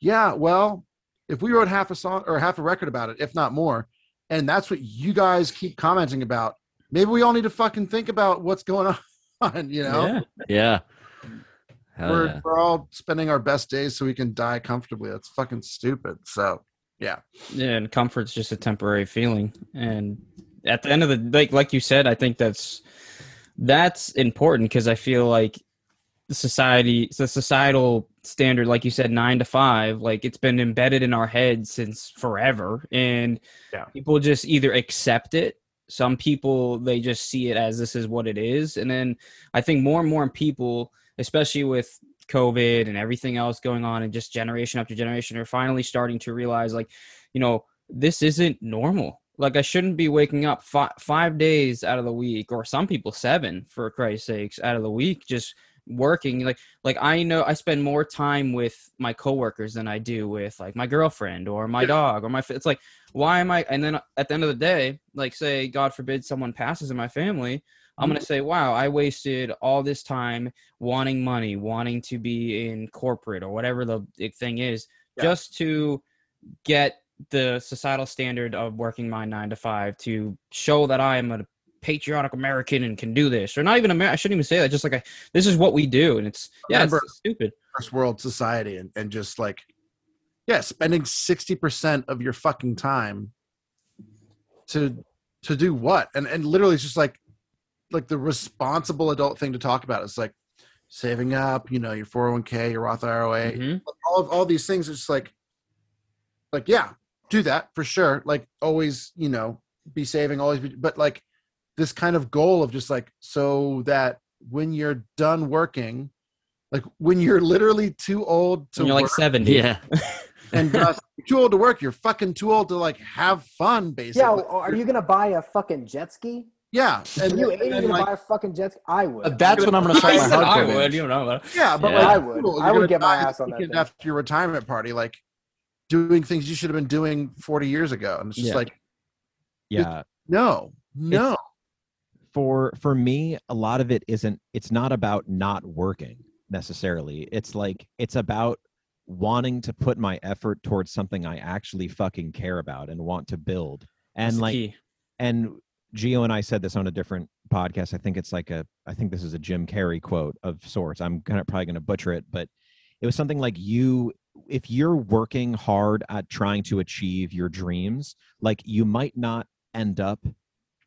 yeah well if we wrote half a song or half a record about it if not more and that's what you guys keep commenting about maybe we all need to fucking think about what's going (laughs) on you know Yeah. Yeah. We're, yeah. we're all spending our best days so we can die comfortably that's fucking stupid so Yeah, Yeah. and comfort's just a temporary feeling. And at the end of the like like you said, I think that's that's important because I feel like the society the societal standard, like you said, nine to five, like it's been embedded in our heads since forever. And Yeah. people just either accept it. Some people they just see it as this is what it is. And then I think more and more people, especially with COVID and everything else going on, and just generation after generation, are finally starting to realize, like, you know, this isn't normal. Like, I shouldn't be waking up fi- five days out of the week, or some people seven, for Christ's sakes, out of the week, just working. Like, like I know I spend more time with my coworkers than I do with like my girlfriend or my dog or my. It's like, why am I? And then at the end of the day, like, say, God forbid, someone passes in my family. I'm gonna mm-hmm. say, wow, I wasted all this time wanting money, wanting to be in corporate or whatever the thing is, Yeah. just to get the societal standard of working my nine to five to show that I am a patriotic American and can do this, or not even American. I shouldn't even say that. Just like I, this is what we do, and it's yeah, it's stupid. first world society and, and just like yeah spending 60% of your fucking time to to do what and and literally it's just like like the responsible adult thing to talk about it's like saving up you know your 401k your roth ira Mhm. all of all these things It's just like like yeah do that for sure like always you know be saving always be, but like this kind of goal of just like so that when you're done working like when you're literally too old to When you're like work seventy. Yeah. (laughs) and just too old to work you're fucking too old to like have fun basically Yeah, are you gonna buy a fucking jet ski? yeah and you and, and, gonna like, buy a fucking jet ski? I would. Uh, That's when I'm gonna (laughs) start I my said I would, you know. yeah but Yeah. like I would. cool, I would get my ass on that after your retirement party like doing things you should have been doing 40 years ago and it's just Yeah. like Yeah. no no for for me a lot of it isn't it's not about not working necessarily it's like it's about wanting to put my effort towards something i actually fucking care about and want to build and the like key. and Gio and I said this on a different podcast. I think it's like a I think this is a Jim Carrey quote of sorts. I'm gonna probably gonna butcher it, but it was something like you if you're working hard at trying to achieve your dreams, like you might not end up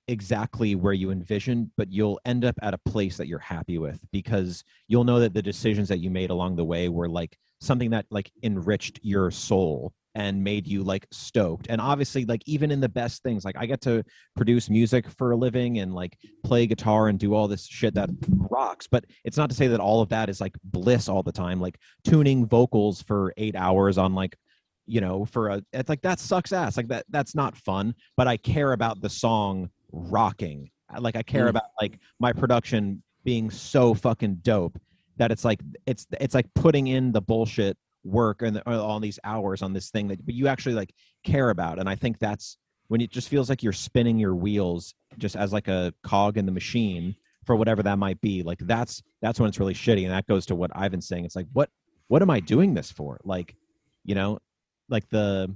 exactly where you envisioned, but you'll end up at a place that you're happy with because you'll know that the decisions that you made along the way were like something that like enriched your soul and made you like stoked. And obviously, like even in the best things, like I get to produce music for a living and like play guitar and do all this shit that rocks. But it's not to say that all of that is like bliss all the time. Like tuning vocals for eight hours on like you know for a it's like that sucks ass like that that's not fun but i care about the song rocking. Like i care Mm. about like my production being so fucking dope that it's like it's it's like putting in the bullshit work and the, all these hours on this thing that but you actually like care about and i think that's when it just feels like you're spinning your wheels just as like a cog in the machine for whatever that might be like that's that's when it's really shitty and that goes to what ivan's saying. It's like what what am i doing this for? Like you know like the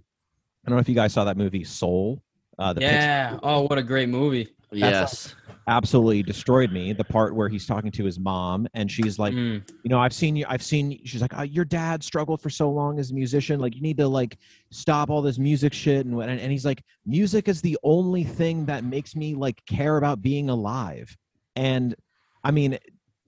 i don't know if you guys saw that movie soul uh the Pixar Yeah. Oh, what a great movie. Yes. absolutely destroyed me the part where he's talking to his mom and she's like Mm. you know i've seen you i've seen she's like oh, your dad struggled for so long as a musician like you need to like stop all this music shit and what and, and he's like music is the only thing that makes me like care about being alive and i mean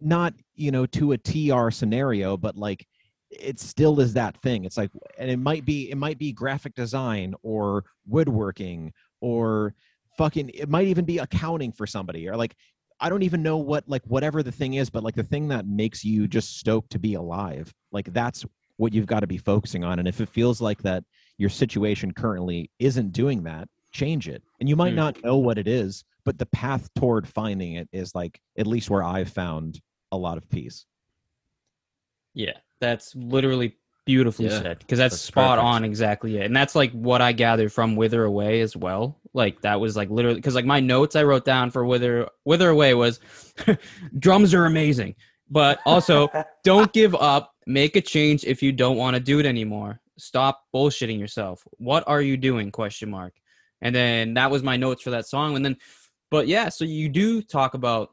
not you know to a tr scenario but like it still is that thing it's like and it might be it might be graphic design or woodworking or fucking it might even be accounting for somebody or like I don't even know what like whatever the thing is, but like the thing that makes you just stoked to be alive, like that's what you've got to be focusing on. And if it feels like that your situation currently isn't doing that, change it. And you might Hmm. not know what it is, but the path toward finding it is like at least where I've found a lot of peace. Yeah, that's literally beautifully Yeah, said because that's, that's spot perfect. on exactly it. And that's like what I gathered from Wither Away as well. Like that was like literally because like my notes I wrote down for Wither Wither Away was (laughs) drums are amazing, but also (laughs) don't give up. Make a change if you don't want to do it anymore. Stop bullshitting yourself. What are you doing? Question mark. And then that was my notes for that song. And then, but yeah, so you do talk about,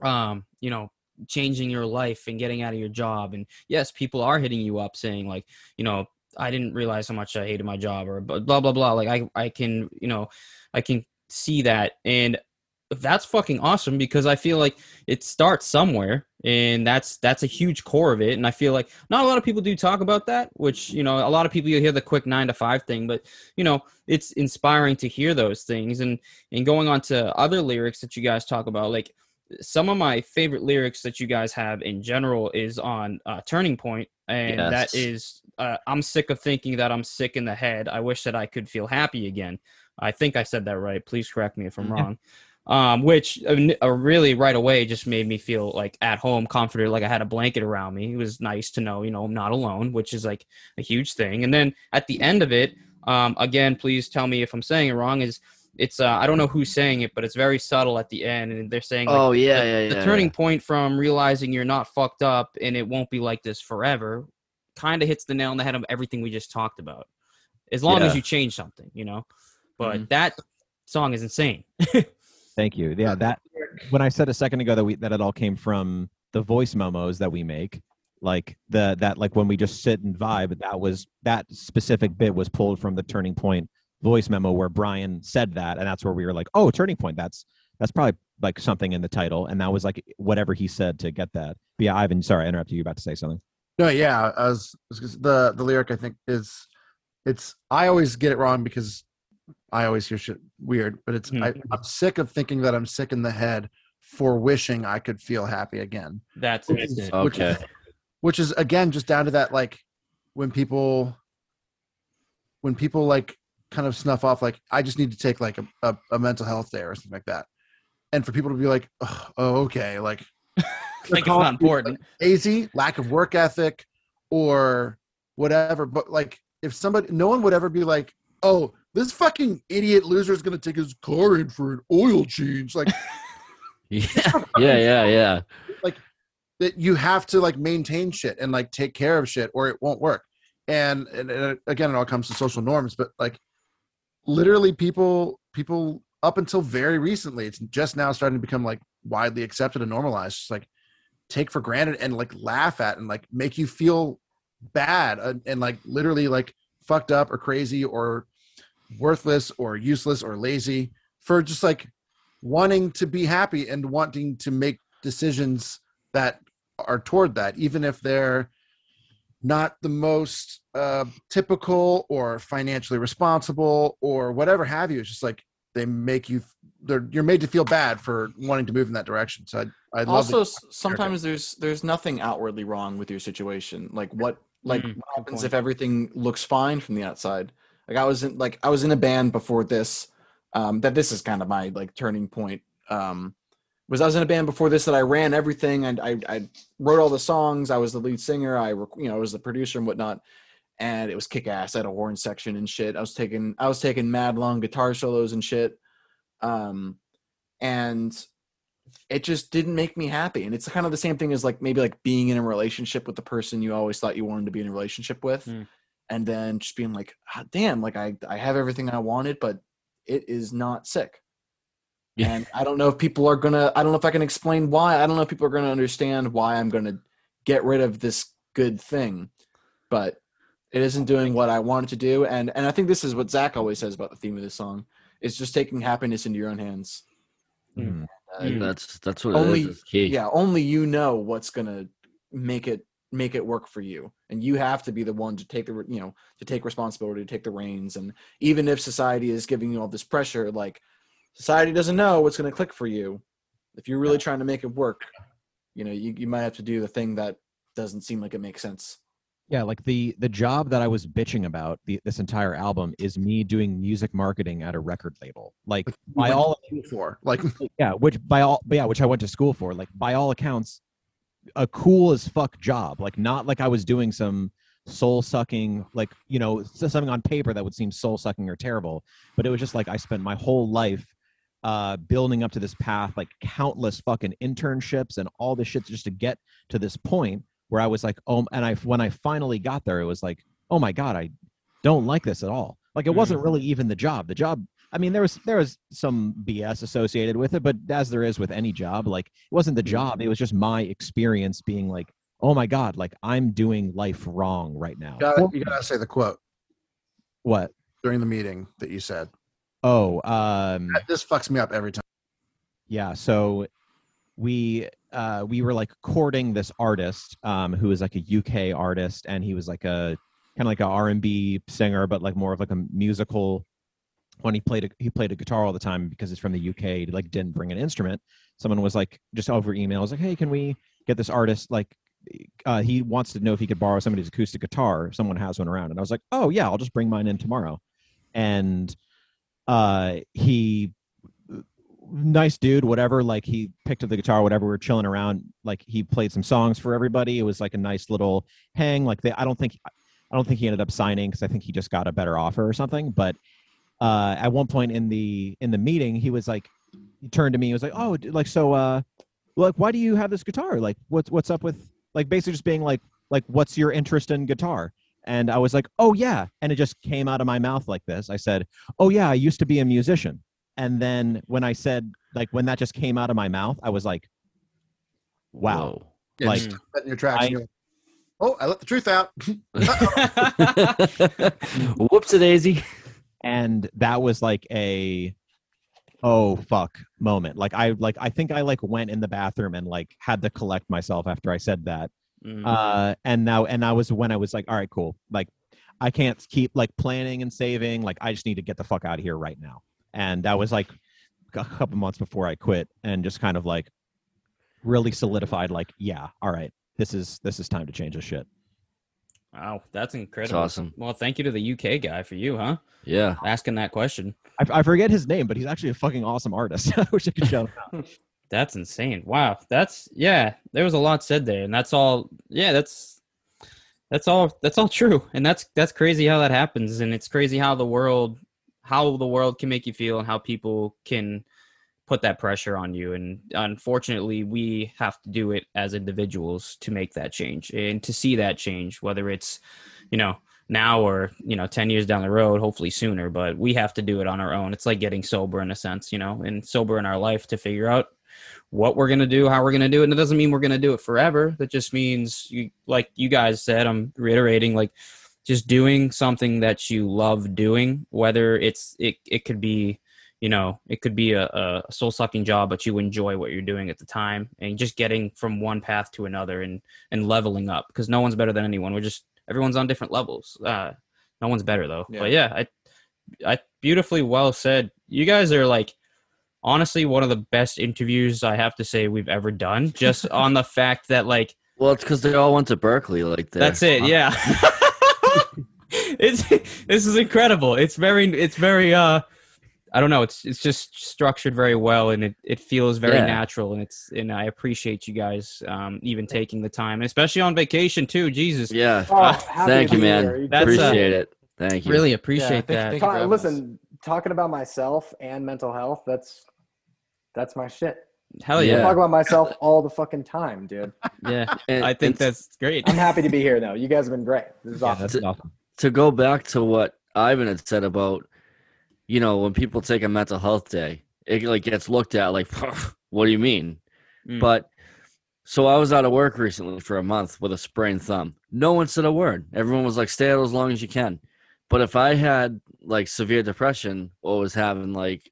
um, you know, changing your life and getting out of your job. And yes, people are hitting you up saying like, you know, I didn't realize how much I hated my job or blah blah blah. Like I I can you know I can see that and that's fucking awesome because I feel like it starts somewhere and that's that's a huge core of it and I feel like not a lot of people do talk about that which you know a lot of people you hear the quick 9 to 5 thing but you know it's inspiring to hear those things and and going on to other lyrics that you guys talk about like some of my favorite lyrics that you guys have in general is on uh, Turning Point, and that Yes. is uh, I'm sick of thinking that I'm sick in the head. I wish that I could feel happy again. I think I said that right. Please correct me if I'm Mhm. wrong. Um, which uh, uh, really right away just made me feel like at home, comforted, like I had a blanket around me. It was nice to know, you know, I'm not alone, which is like a huge thing. And then at the end of it, um, again, please tell me if I'm saying it wrong. Is it's uh, I don't know who's saying it, but it's very subtle at the end, and they're saying like, Oh yeah, the, yeah, yeah. the turning point from realizing you're not fucked up and it won't be like this forever kind of hits the nail on the head of everything we just talked about as long as you change something you know but Mhm. that song is insane (laughs) Thank you. Yeah, that when I said a second ago that we that it all came from the voice memos that we make, like the that like when we just sit and vibe, that was that specific bit was pulled from the turning point voice memo where Brian said that, and that's where we were like, oh, turning point. That's that's probably like something in the title, and that was like whatever he said to get that. But yeah, Ivan, sorry, I interrupted you. About to say something. No, yeah, as the the lyric I think is it's I always get it wrong because I always hear shit weird, but it's I, Mhm. I'm sick of thinking that I'm sick in the head for wishing I could feel happy again. that's Which is- it. which is- Okay. which is again just down to that like when people when people like kind of snuff off like I just need to take like a, a, a mental health day or something like that, and for people to be like, oh, okay, like (laughs) like it's not important (laughs) lazy, lack of work ethic, or whatever. But like, if somebody, no one would ever be like, "Oh, this fucking idiot loser is gonna take his car in for an oil change." Like, (laughs) Yeah, yeah, yeah, yeah. that you have to like maintain shit and like take care of shit or it won't work and, and, and again it all comes to social norms but like literally people people up until very recently it's just now starting to become like widely accepted and normalized. Just like take for granted and like laugh at and like make you feel bad and, and like literally like fucked up or crazy or worthless or useless or lazy for just like wanting to be happy and wanting to make decisions that are toward that, even if they're not the most uh, typical or financially responsible or whatever have you. It's just like they make you. They're you're made to feel bad for wanting to move in that direction. So I I love also that- sometimes there's there's nothing outwardly wrong with your situation like what like Mm, what happens point. if everything looks fine from the outside like i was in like i was in a band before this um that this is kind of my like turning point um was i was in a band before this that i ran everything and i i wrote all the songs. I was the lead singer. I you know i was the producer and whatnot. And it was kick ass i had a horn section and shit. I was taking i was taking mad long guitar solos and shit. Um and it just didn't make me happy. And it's kind of the same thing as like maybe like being in a relationship with the person you always thought you wanted to be in a relationship with Hmm. and then just being like ah, damn like i i have everything i wanted but it is not sick Yeah. and i don't know if people are gonna i don't know if i can explain why i don't know if people are gonna understand why i'm gonna get rid of this good thing but it isn't doing what i want it to do and and i think this is what zach always says about the theme of this song is just taking happiness into your own hands Mhm. Uh, Mm. That's that's what Only- it is. Key. yeah only you know what's gonna make it make it work for you and you have to be the one to take the you know to take responsibility to take the reins and even if society is giving you all this pressure like society doesn't know what's going to click for you if you're really trying to make it work you know you, you might have to do the thing that doesn't seem like it makes sense Yeah, like the the job that I was bitching about the, this entire album is me doing music marketing at a record label. Like by all for like (laughs) yeah, which by all yeah, which I went to school for. Like by all accounts, a cool as fuck job. Like not like I was doing some soul sucking like you know something on paper that would seem soul sucking or terrible, but it was just like I spent my whole life uh building up to this path like countless fucking internships and all this shit just to get to this point where I was like oh and I when I finally got there it was like oh my god I don't like this at all like it wasn't really even the job the job I mean, there was there was some BS associated with it, but as there is with any job, like it wasn't the job; it was just my experience being like, "Oh my god, like I'm doing life wrong right now." you gotta, you gotta say the quote what? during the meeting that you said. Oh, um, This fucks me up every time. yeah. So we uh, we were like courting this artist um, who was like a UK artist, and he was like a kind of like a R and B singer, but like more of like a musical. When he played a, he played a guitar all the time because he's from the UK. He like didn't bring an instrument. Someone was like just over email was like, "Hey, can we get this artist like?" Uh, he wants to know if he could borrow somebody's acoustic guitar. Someone has one around, and I was like, "Oh yeah, I'll just bring mine in tomorrow." And uh, he nice dude, whatever. Like he picked up the guitar, whatever. We were chilling around. Like he played some songs for everybody. It was like a nice little hang. Like they, I don't think, I don't think he ended up signing because I think he just got a better offer or something. But uh, at one point in the in the meeting, he was like, he turned to me. He was like, "Oh, like so, uh, like why do you have this guitar? Like what's what's up with like basically just being like like what's your interest in guitar?" And I was like, "Oh yeah," and it just came out of my mouth like this. I said, "Oh yeah, I used to be a musician." And then when I said like when that just came out of my mouth, I was like, "Wow." Yeah, Like, in your tracks. I- and you're like, oh, I let the truth out. (laughs) (laughs) Whoops a daisy. and that was like a oh fuck moment like i like i think i like went in the bathroom and like had to collect myself after i said that Mm. uh and now and i was when i was like all right cool like i can't keep like planning and saving like i just need to get the fuck out of here right now and that was like a couple months before i quit and just kind of like really solidified like yeah all right this is this is time to change this shit wow, that's It's incredible. awesome. Well, thank you to the UK guy for you, huh? Yeah. Asking that question. I, I forget his name but he's actually a fucking awesome artist (laughs) i wish i could shout him out (laughs) That's insane. Wow. That's yeah, there was a lot said there and that's all yeah, that's that's all that's all true. And that's that's crazy how that happens and it's crazy how the world how the world can make you feel and how people can put that pressure on you and unfortunately we have to do it as individuals to make that change and to see that change whether it's you know now or you know 10 years down the road hopefully sooner but we have to do it on our own it's like getting sober in a sense you know and sober in our life to figure out what we're going to do how we're going to do it and it doesn't mean we're going to do it forever. That just means you like you guys said i'm reiterating like just doing something that you love doing whether it's it, it could be you know it could be a, a soul sucking job but you enjoy what you're doing at the time and just getting from one path to another and and leveling up because no one's better than anyone. We're just everyone's on different levels. Uh no one's better though. Yeah. but yeah i i beautifully well said. You guys are like honestly one of the best interviews i have to say we've ever done just (laughs) on the fact that like Well, it's because they all went to Berklee. Like they're- that's it. Yeah. (laughs) (laughs) it's this is incredible. It's very it's very uh I don't know, it's it's just structured very well and it, it feels very Yeah. natural and it's and I appreciate you guys um even taking the time, especially on vacation too. Jesus. Yeah. Oh, Uh, Thank you, man. here. You uh, Appreciate it. Thank you. Really appreciate thank- that. thank Ta- you for having us. listen, talking about myself and mental health, that's that's my shit. Hell I yeah. talk about myself all the fucking time, dude. Yeah. (laughs) And- I think and that's great. I'm happy to be here though. You guys have been great. This is Yeah, awesome. that's awesome. to go back to what Ivan had said about, you know, when people take a mental health day, it like gets looked at like, (laughs) what do you mean? Mm. But so I was out of work recently for a month with a sprained thumb. No one said a word. Everyone was like, stay out as long as you can. But if I had like severe depression or was having like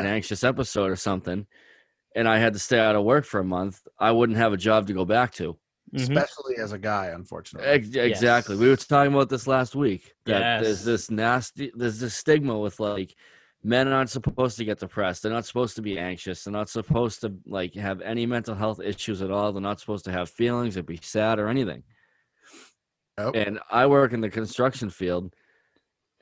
an anxious episode or something, and I had to stay out of work for a month, I wouldn't have a job to go back to. Mhm. especially as a guy, unfortunately. Ex- Exactly. We were talking about this last week. That Yes. there's this nasty, there's this stigma with like men aren't supposed to get depressed. They're not supposed to be anxious. They're not supposed to like have any mental health issues at all. They're not supposed to have feelings or be sad or anything. Nope. And I work in the construction field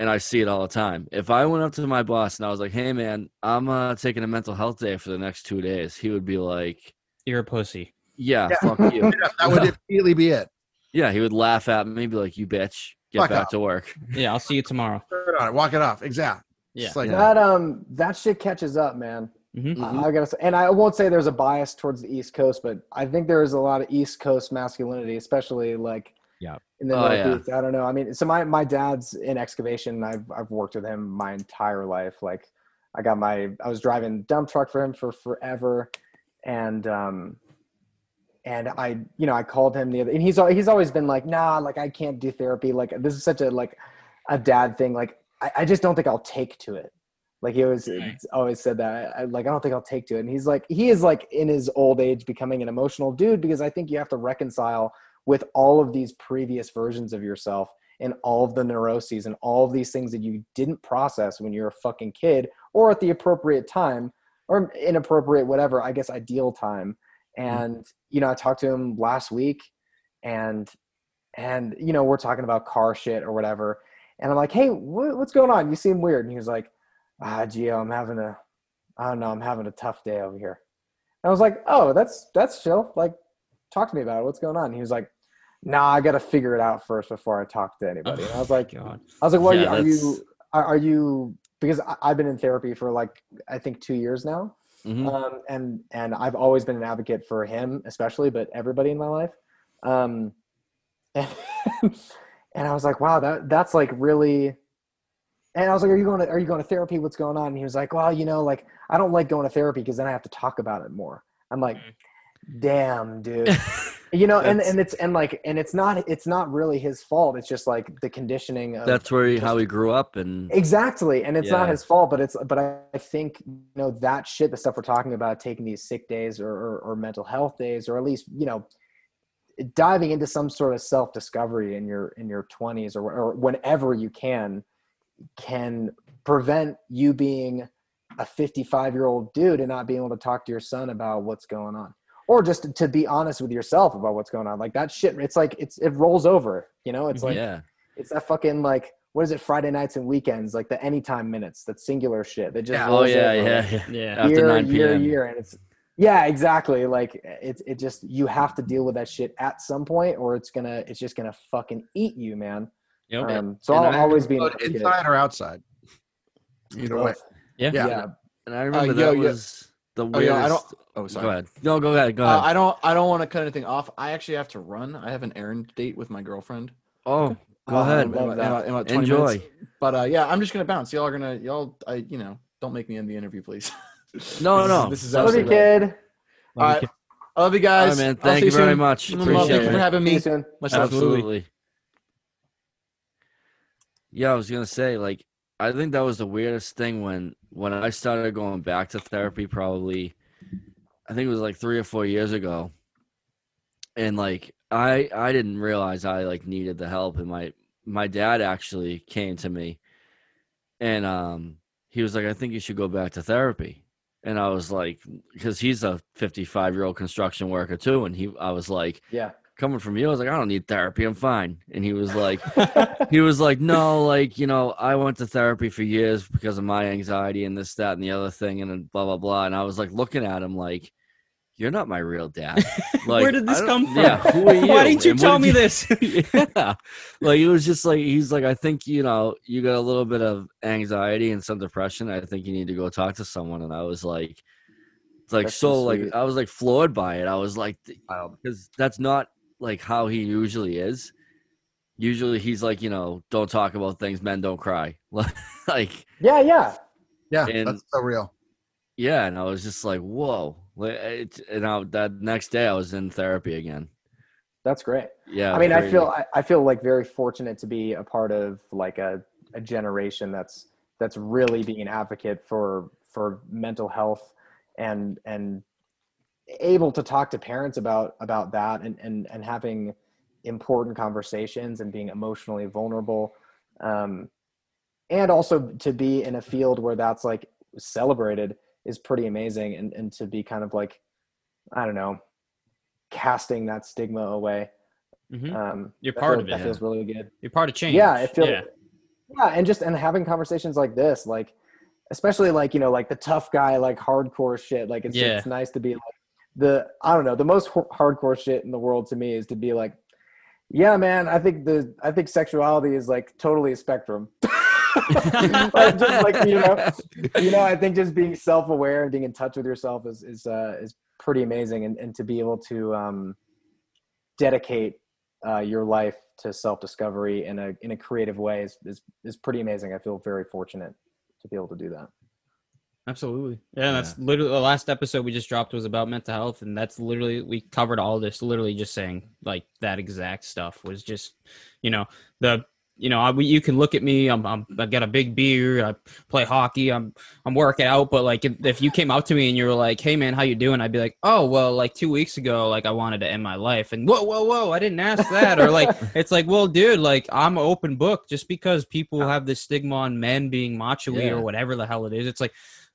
and I see it all the time. If I went up to my boss and I was like, hey man, I'm uh, taking a mental health day for the next two days, he would be like, You're a pussy. yeah, Yeah. fuck you. (laughs) Yeah, that would (laughs) immediately be it. yeah, he would laugh at me, be like, you bitch, get Fuck back off. to work. Yeah, I'll see you tomorrow. (laughs) Turn on it, walk it off. Exactly. Yeah. Like That um that shit catches up, man. Mhm. Mhm. I, I gotta say, and I won't say there's a bias towards the East Coast, but I think there is a lot of East Coast masculinity, especially like Yeah. in the Oh, yeah. Northeast. I don't know. I mean, so my my dad's in excavation. I've I've worked with him my entire life. Like, I got my I was driving dump truck for him for forever, and um, and I you know I called him the other, and he's he's always been like, nah, like I can't do therapy. Like this is such a like a dad thing. Like I, I just don't think I'll take to it. Like he always Right. always said that. I, like I don't think I'll take to it. And he's like he is like in his old age becoming an emotional dude because I think you have to reconcile with all of these previous versions of yourself and all of the neuroses and all of these things that you didn't process when you were a fucking kid or at the appropriate time or inappropriate whatever I guess ideal time. And you know I talked to him last week and and you know we're talking about car shit or whatever. And I'm like hey what, what's going on? You seem weird. And he was like ah Gio I'm having a I don't know I'm having a tough day over here. And I was like oh that's that's chill. Like talk to me about it. What's going on? And he was like nah I got to figure it out first before I talk to anybody and I was like God. I was like well Yeah, are you are, you, are you because I've been in therapy for like I think two years now Mhm. um, and and I've always been an advocate for him, especially, but everybody in my life. Um, (laughs) and, and I was like, wow, that that's like really. And I was like, are you going to are you going to therapy? What's going on? And he was like, well, you know, like I don't like going to therapy because then I have to talk about it more. I'm like, damn, dude. (laughs) You know, and That's- and it's and like and it's not it's not really his fault. It's just like the conditioning. Of, That's where he, how he grew up, and Exactly, and it's not his fault, but it's but I, I think you know that shit, the stuff we're talking about, taking these sick days or, or or mental health days, or at least you know diving into some sort of self discovery in your in your twenties or or whenever you can, can prevent you being a fifty five year old dude and not being able to talk to your son about what's going on, or just to, to be honest with yourself about what's going on. Like that shit, it's like it's it rolls over, you know. It's like yeah, it's that fucking like what is it? Friday nights and weekends, like the anytime minutes, that singular shit. That just Yeah. oh yeah, over, yeah, like, yeah. Yeah. After year, 9 year, p.m. year, and it's yeah, exactly. Like it's it just you have to deal with that shit at some point, or it's gonna it's just gonna fucking eat you, man. Yep. Um, so And I'll I- always be an But inside or outside. Either way. Yeah. Yeah. Yeah, And I remember yo, that yo. was the Oh, yeah, I don't. Oh, sorry. Go ahead. No, go ahead. Go Uh, ahead. I don't. I don't want to cut anything off. I actually have to run. I have an errand date with my girlfriend. oh, go Uh, ahead. in about- in about- in about Enjoy. minutes. But uh, yeah, I'm just gonna bounce. Y'all are gonna. Y'all. I. You know. Don't make me end the interview, please. No, (laughs) This is- no. This is Love you, absolutely kid. All right. I love you guys. right, man. Thank see you very soon. much. Appreciate Thank you for it. having See you me. soon. Much. Absolutely. Absolutely. Yeah, I was gonna say, like, I think that was the weirdest thing when when I started going back to therapy. Probably, I think it was like three or four years ago, and like I I didn't realize I like needed the help, and my my dad actually came to me, and um he was like, I think you should go back to therapy, and I was like, because he's a 55 year old construction worker too, and he I was like Yeah. Coming from you, I was like, I don't need therapy. I'm fine. And he was like, (laughs) he was like, no, like, you know, I went to therapy for years because of my anxiety and this, that, and the other thing, and then blah, blah, blah. And I was like looking at him like, you're not my real dad. (laughs) Like, Where did this come from? Yeah, who are (laughs) you? Why didn't you And tell did me you- this? yeah. Like it was just like he's like, I think, you know, you got a little bit of anxiety and some depression. I think you need to go talk to someone. And I was like, like That's so so like. I was like floored by it. I was like because that's not like how he usually is. Usually he's like, you know, don't talk about things, men don't cry. (laughs) like Yeah, yeah. Yeah, And- that's so real. yeah, and I was just like, whoa. It, and I, that next day I was in therapy again. That's great. Yeah. I mean, I feel I, I feel like very fortunate to be a part of like a, a generation that's that's really being an advocate for for mental health and and able to talk to parents about about that and and and having important conversations and being emotionally vulnerable um and also to be in a field where that's like celebrated is pretty amazing and and to be kind of like i don't know casting that stigma away Mhm. um You're part feel of that it. feels really good You're part of change. yeah it feels Yeah. yeah and just and having conversations like this like especially like you know like the tough guy like hardcore shit like it's Yeah. it's nice to be like the i don't know the most h- hardcore shit in the world to me is to be like yeah man i think the i think sexuality is like totally a spectrum (laughs) Like, just like you know you know i think just being self-aware and being in touch with yourself is is uh is pretty amazing and, and to be able to um dedicate uh, your life to self-discovery in a in a creative way is, is is pretty amazing. I feel very fortunate to be able to do that. Absolutely. Yeah, and that's literally the last episode we just dropped was about mental health, and that's literally we covered all this. Literally, just saying like that exact stuff was just, you know, the you know I, you can look at me. I'm, I'm I got a big beard. I play hockey. I'm I'm working out. But like if, if you came out to me and you were like, "Hey man, how you doing?" I'd be like, "Oh well, like two weeks ago, like I wanted to end my life." And whoa, whoa, whoa, I didn't ask that. or like (laughs) it's like, well, dude, like I'm an open book. Just because people have this stigma on men being macho Yeah. or whatever the hell it is, it's like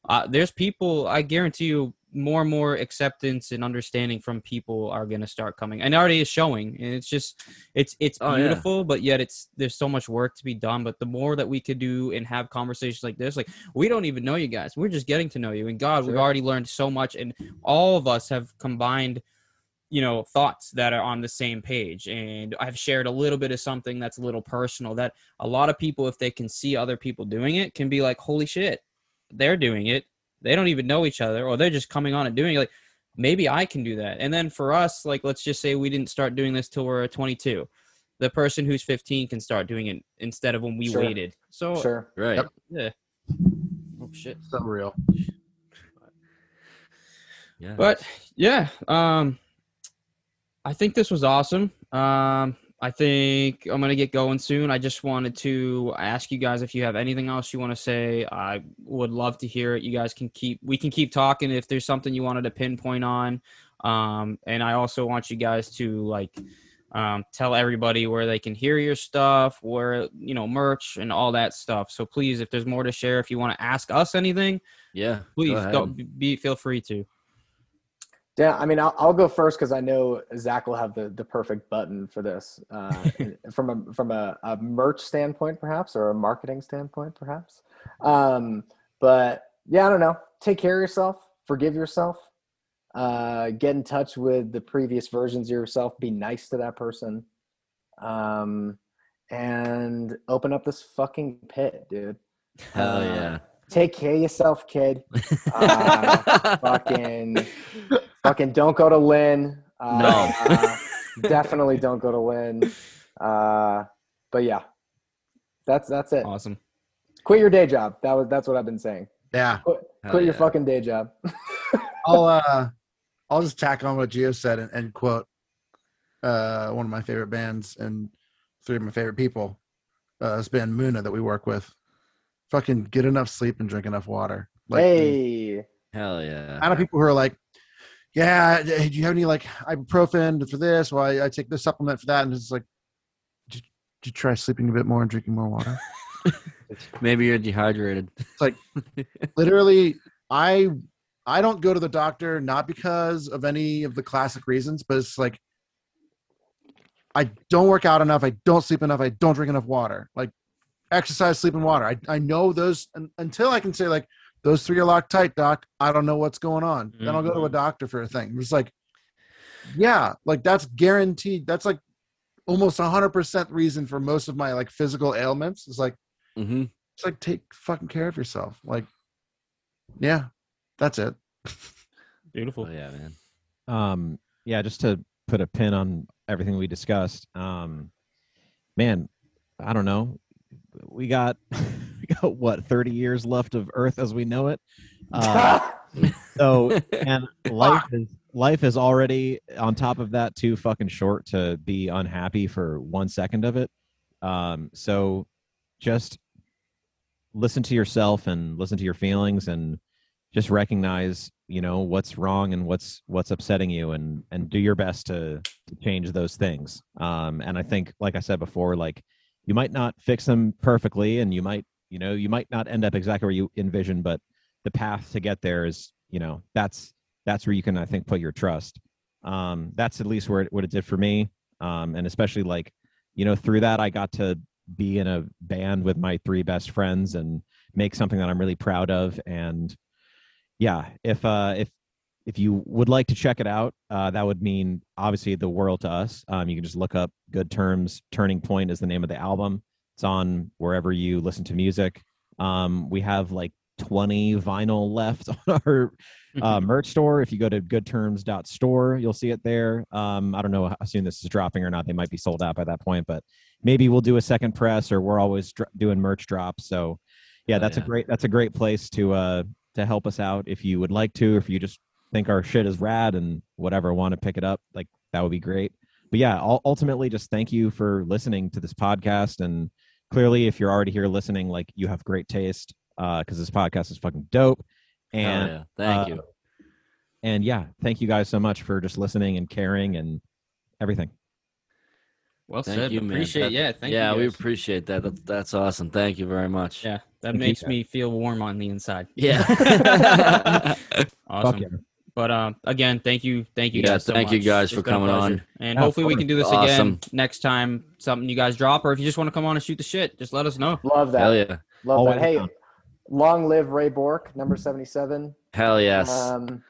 uh, there's people i guarantee you more and more acceptance and understanding from people are going to start coming. And it already is showing and it's just it's it's Oh, yeah. beautiful but yet it's there's so much work to be done. But the more that we could do and have conversations like this like we don't even know you guys. We're just getting to know you. And god we've already learned so much and all of us have combined you know thoughts that are on the same page. And i've shared a little bit of something that's a little personal that a lot of people if they can see other people doing it can be like holy shit they're doing it they don't even know each other or they're just coming on and doing it like maybe i can do that and then for us like let's just say we didn't start doing this till we're 22 the person who's 15 can start doing it instead of when we Sure. waited so Sure. Right. Yep. yeah oh shit So real. Yeah. but yeah um i think this was awesome um i think i'm gonna get going soon. I just wanted to ask you guys if you have anything else you want to say. I would love to hear it. You guys can keep we can keep talking if there's something you wanted to pinpoint on. Um and i also want you guys to like um, tell everybody where they can hear your stuff where you know merch and all that stuff. So please if there's more to share if you want to ask us anything yeah. please go be feel free to Yeah, I mean, I'll, I'll go first because I know Zach will have the, the perfect button for this uh, (laughs) from a from a, a merch standpoint, perhaps, or a marketing standpoint, perhaps. Um, but yeah, I don't know. Take care of yourself. Forgive yourself. Uh, get in touch with the previous versions of yourself. Be nice to that person. Um, and open up this fucking pit, dude. Hell Uh, yeah. take care of yourself, kid. (laughs) Uh, fucking, fucking, don't go to Lynn. Uh, No. uh, definitely don't go to Lynn. Uh, but yeah, that's that's it. Awesome. Quit your day job. That was that's what I've been saying. Yeah. Quit, Hell quit your fucking day job. (laughs) I'll uh I'll just tack on what Gio said and, and quote uh one of my favorite bands and three of my favorite people. Uh this band Muna that we work with. Fucking get enough sleep and drink enough water. Like hey, Hell yeah. I know people who are like, Yeah, uh, do you have any like ibuprofen for this? Well, I, I take this supplement for that, and it's like did, did you try sleeping a bit more and drinking more water? (laughs) Maybe you're dehydrated. It's like (laughs) literally i i don't go to the doctor not because of any of the classic reasons but it's like i don't work out enough i don't sleep enough i don't drink enough water like exercise sleep and water i, I know those un, until i can say like those three are locked tight doc i don't know what's going on then i'll go to a doctor for a thing it's like yeah like that's guaranteed that's like almost 100% reason for most of my like physical ailments it's like mm-hmm. it's like take fucking care of yourself. Like, yeah, that's it. (laughs) Beautiful. Oh yeah, man. um yeah just to put a pin on everything we discussed um man i don't know we got (laughs) (laughs) what 30 years left of earth as we know it? (laughs) Uh, so and life is life is already on top of that too fucking short to be unhappy for one second of it. Um so just listen to yourself and listen to your feelings and just recognize you know what's wrong and what's what's upsetting you and and do your best to, to change those things. Um and i think like i said before like you might not fix them perfectly and you might you know you might not end up exactly where you envision but the path to get there is you know that's that's where you can i think put your trust. Um that's at least where it, what it did for me. Um and especially like you know through that i got to be in a band with my three best friends and make something that i'm really proud of. And yeah if uh if if you would like to check it out uh that would mean obviously the world to us. Um you can just look up good terms turning point is the name of the album it's on wherever you listen to music. Um we have like 20 vinyl left (laughs) on our uh, (laughs) merch store. If you go to goodterms.store you'll see it there. Um i don't know how soon this is dropping or not. They might be sold out by that point but maybe we'll do a second press or we're always dr- doing merch drops. So yeah Oh, that's yeah. a great that's a great place to uh to help us out if you would like to or if you just think our shit is rad and whatever want to pick it up like that would be great. But yeah ultimately just thank you for listening to this podcast and clearly if you're already here listening like you have great taste uh because this podcast is fucking dope Hell and yeah. Thank uh, you. and yeah thank you guys so much for just listening and caring and everything Well Thank said. you, man. Appreciate. That- yeah. Thank yeah, you. we appreciate that. that. That's awesome. Thank you very much. Yeah, that Thank makes guys. me feel warm on the inside. Yeah. (laughs) (laughs) Awesome. Fuck yeah. But um, again, thank you, thank you Yeah, guys. so thank you guys It's for coming on. and Yeah, of hopefully we can do this Awesome. again next time. Something you guys drop, or if you just want to come on and shoot the shit, just let us know. Love that. Hell yeah. Love Always that. Hey, down. long live Ray Bourque, number 77. Hell yes. Um,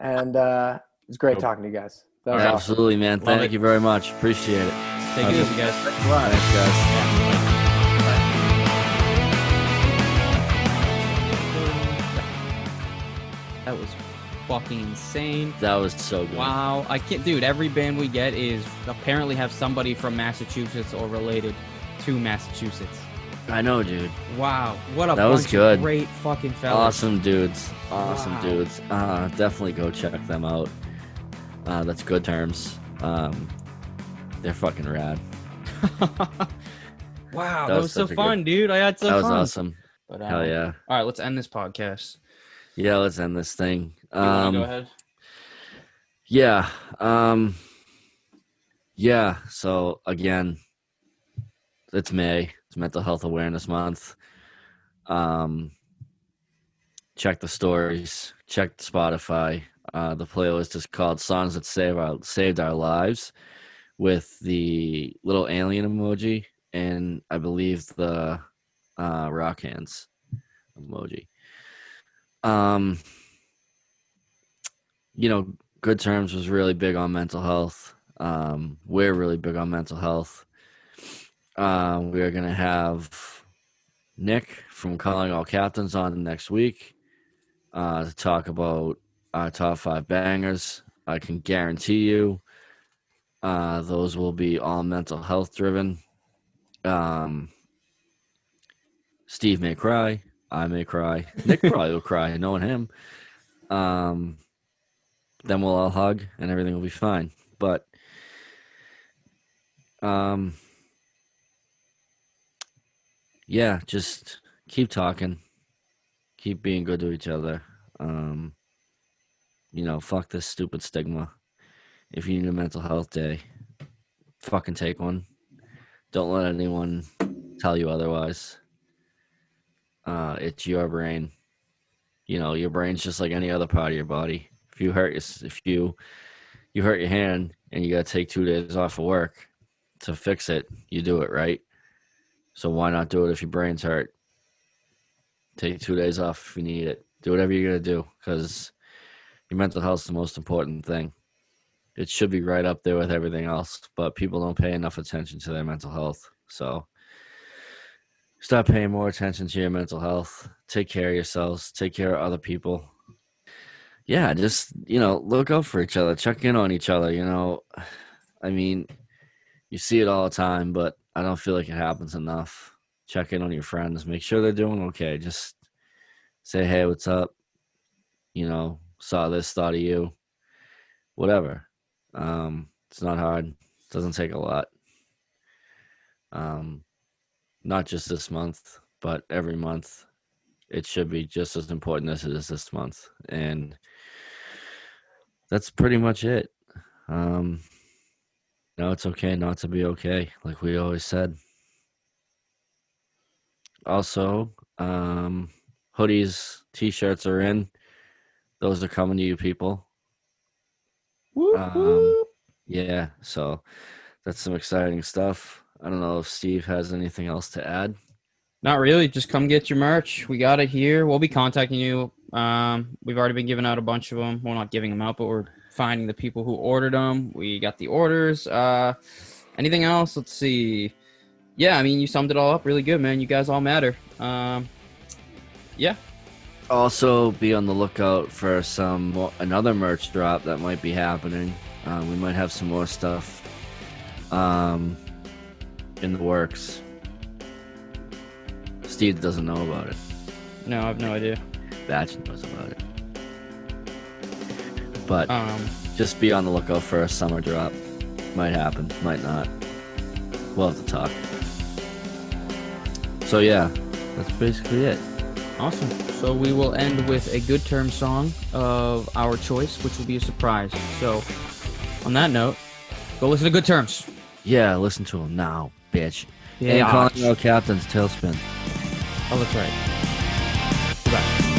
and uh, it's great Nope. talking to you guys. That was All right. awesome. Absolutely, man. Love Thank it. you very much. Appreciate it. Take Okay. it easy, guys. Thanks, guys. Fucking insane. That was so good. Wow, I can't, dude. Every band we get is apparently have somebody from Massachusetts or related to Massachusetts. I know, dude. Wow, what a That was good. of great fucking fellas. Awesome dudes. Awesome Wow. dudes. Uh, definitely go check them out. Uh, that's good terms. Um, they're fucking rad. (laughs) wow, That that, was was, so fun, dude. I had so that was fun. awesome. But, Hell um, yeah. All right, let's end this podcast. Yeah, let's end this thing. Um, go ahead. Yeah. Um Yeah, so again, it's May. It's mental health awareness month. Um check the stories, check Spotify. Uh the playlist is called Songs That Save Our Saved Our Lives with the little alien emoji and I believe the uh rock hands emoji. Um you know, Good Terms was really big on mental health. Um, we're really big on mental health. Um, we are going to have Nick from Calling All Captains on next week uh, to talk about our top five bangers. I can guarantee you uh, those will be all mental health driven. Um, Steve may cry. I may cry. Nick (laughs) probably will cry, knowing him. Um, then we'll all hug and everything will be fine. But um, yeah, just keep talking, keep being good to each other. Um, you know, fuck this stupid stigma. If you need a mental health day, fucking take one. Don't let anyone tell you otherwise. Uh, it's your brain. You know, your brain's just like any other part of your body. If you hurt, if you you hurt your hand and you got to take two days off of work to fix it, you do it right. So why not do it if your brain's hurt? Take two days off if you need it. Do whatever you're gonna do because your mental health is the most important thing. It should be right up there with everything else, but people don't pay enough attention to their mental health. So start paying more attention to your mental health. Take care of yourselves. Take care of other people. Yeah, just you know, look out for each other. Check in on each other. You know, (sighs) I mean, you see it all the time, but I don't feel like it happens enough. Check in on your friends. Make sure they're doing okay. Just say, hey, what's up? You know, saw this, thought of you. Whatever. Um, it's not hard. doesn't take a lot. Um, not just this month, but every month. It should be just as important as it is this month. And that's pretty much it. Um, no, it's okay not to be okay, like we always said. Also, um, hoodies, t-shirts are in. Those are coming to you people. Um, yeah, so that's some exciting stuff. I don't know if Steve has anything else to add. Not really. Just come get your merch. We got it here. We'll be contacting you. Um, we've already been giving out a bunch of them. We're not giving them out, but we're finding the people who ordered them. We got the orders. Uh, anything else? Let's see. Yeah, I mean, you summed it all up really good, man. You guys all matter. Um, yeah. Also, be on the lookout for some another merch drop that might be happening. Uh, we might have some more stuff um, in the works. Steve doesn't know about it. No, I have no idea. Batch knows about it. But Um, just be on the lookout for a summer drop. Might happen, might not. We'll have to talk. So yeah, that's basically it. awesome. So we will end with a good term song of our choice, which will be a surprise. So, on that note, go listen to Good Terms. Yeah, listen to them now, bitch. Yeah. And Calling All Captains' tailspin. Oh, that's right. Goodbye.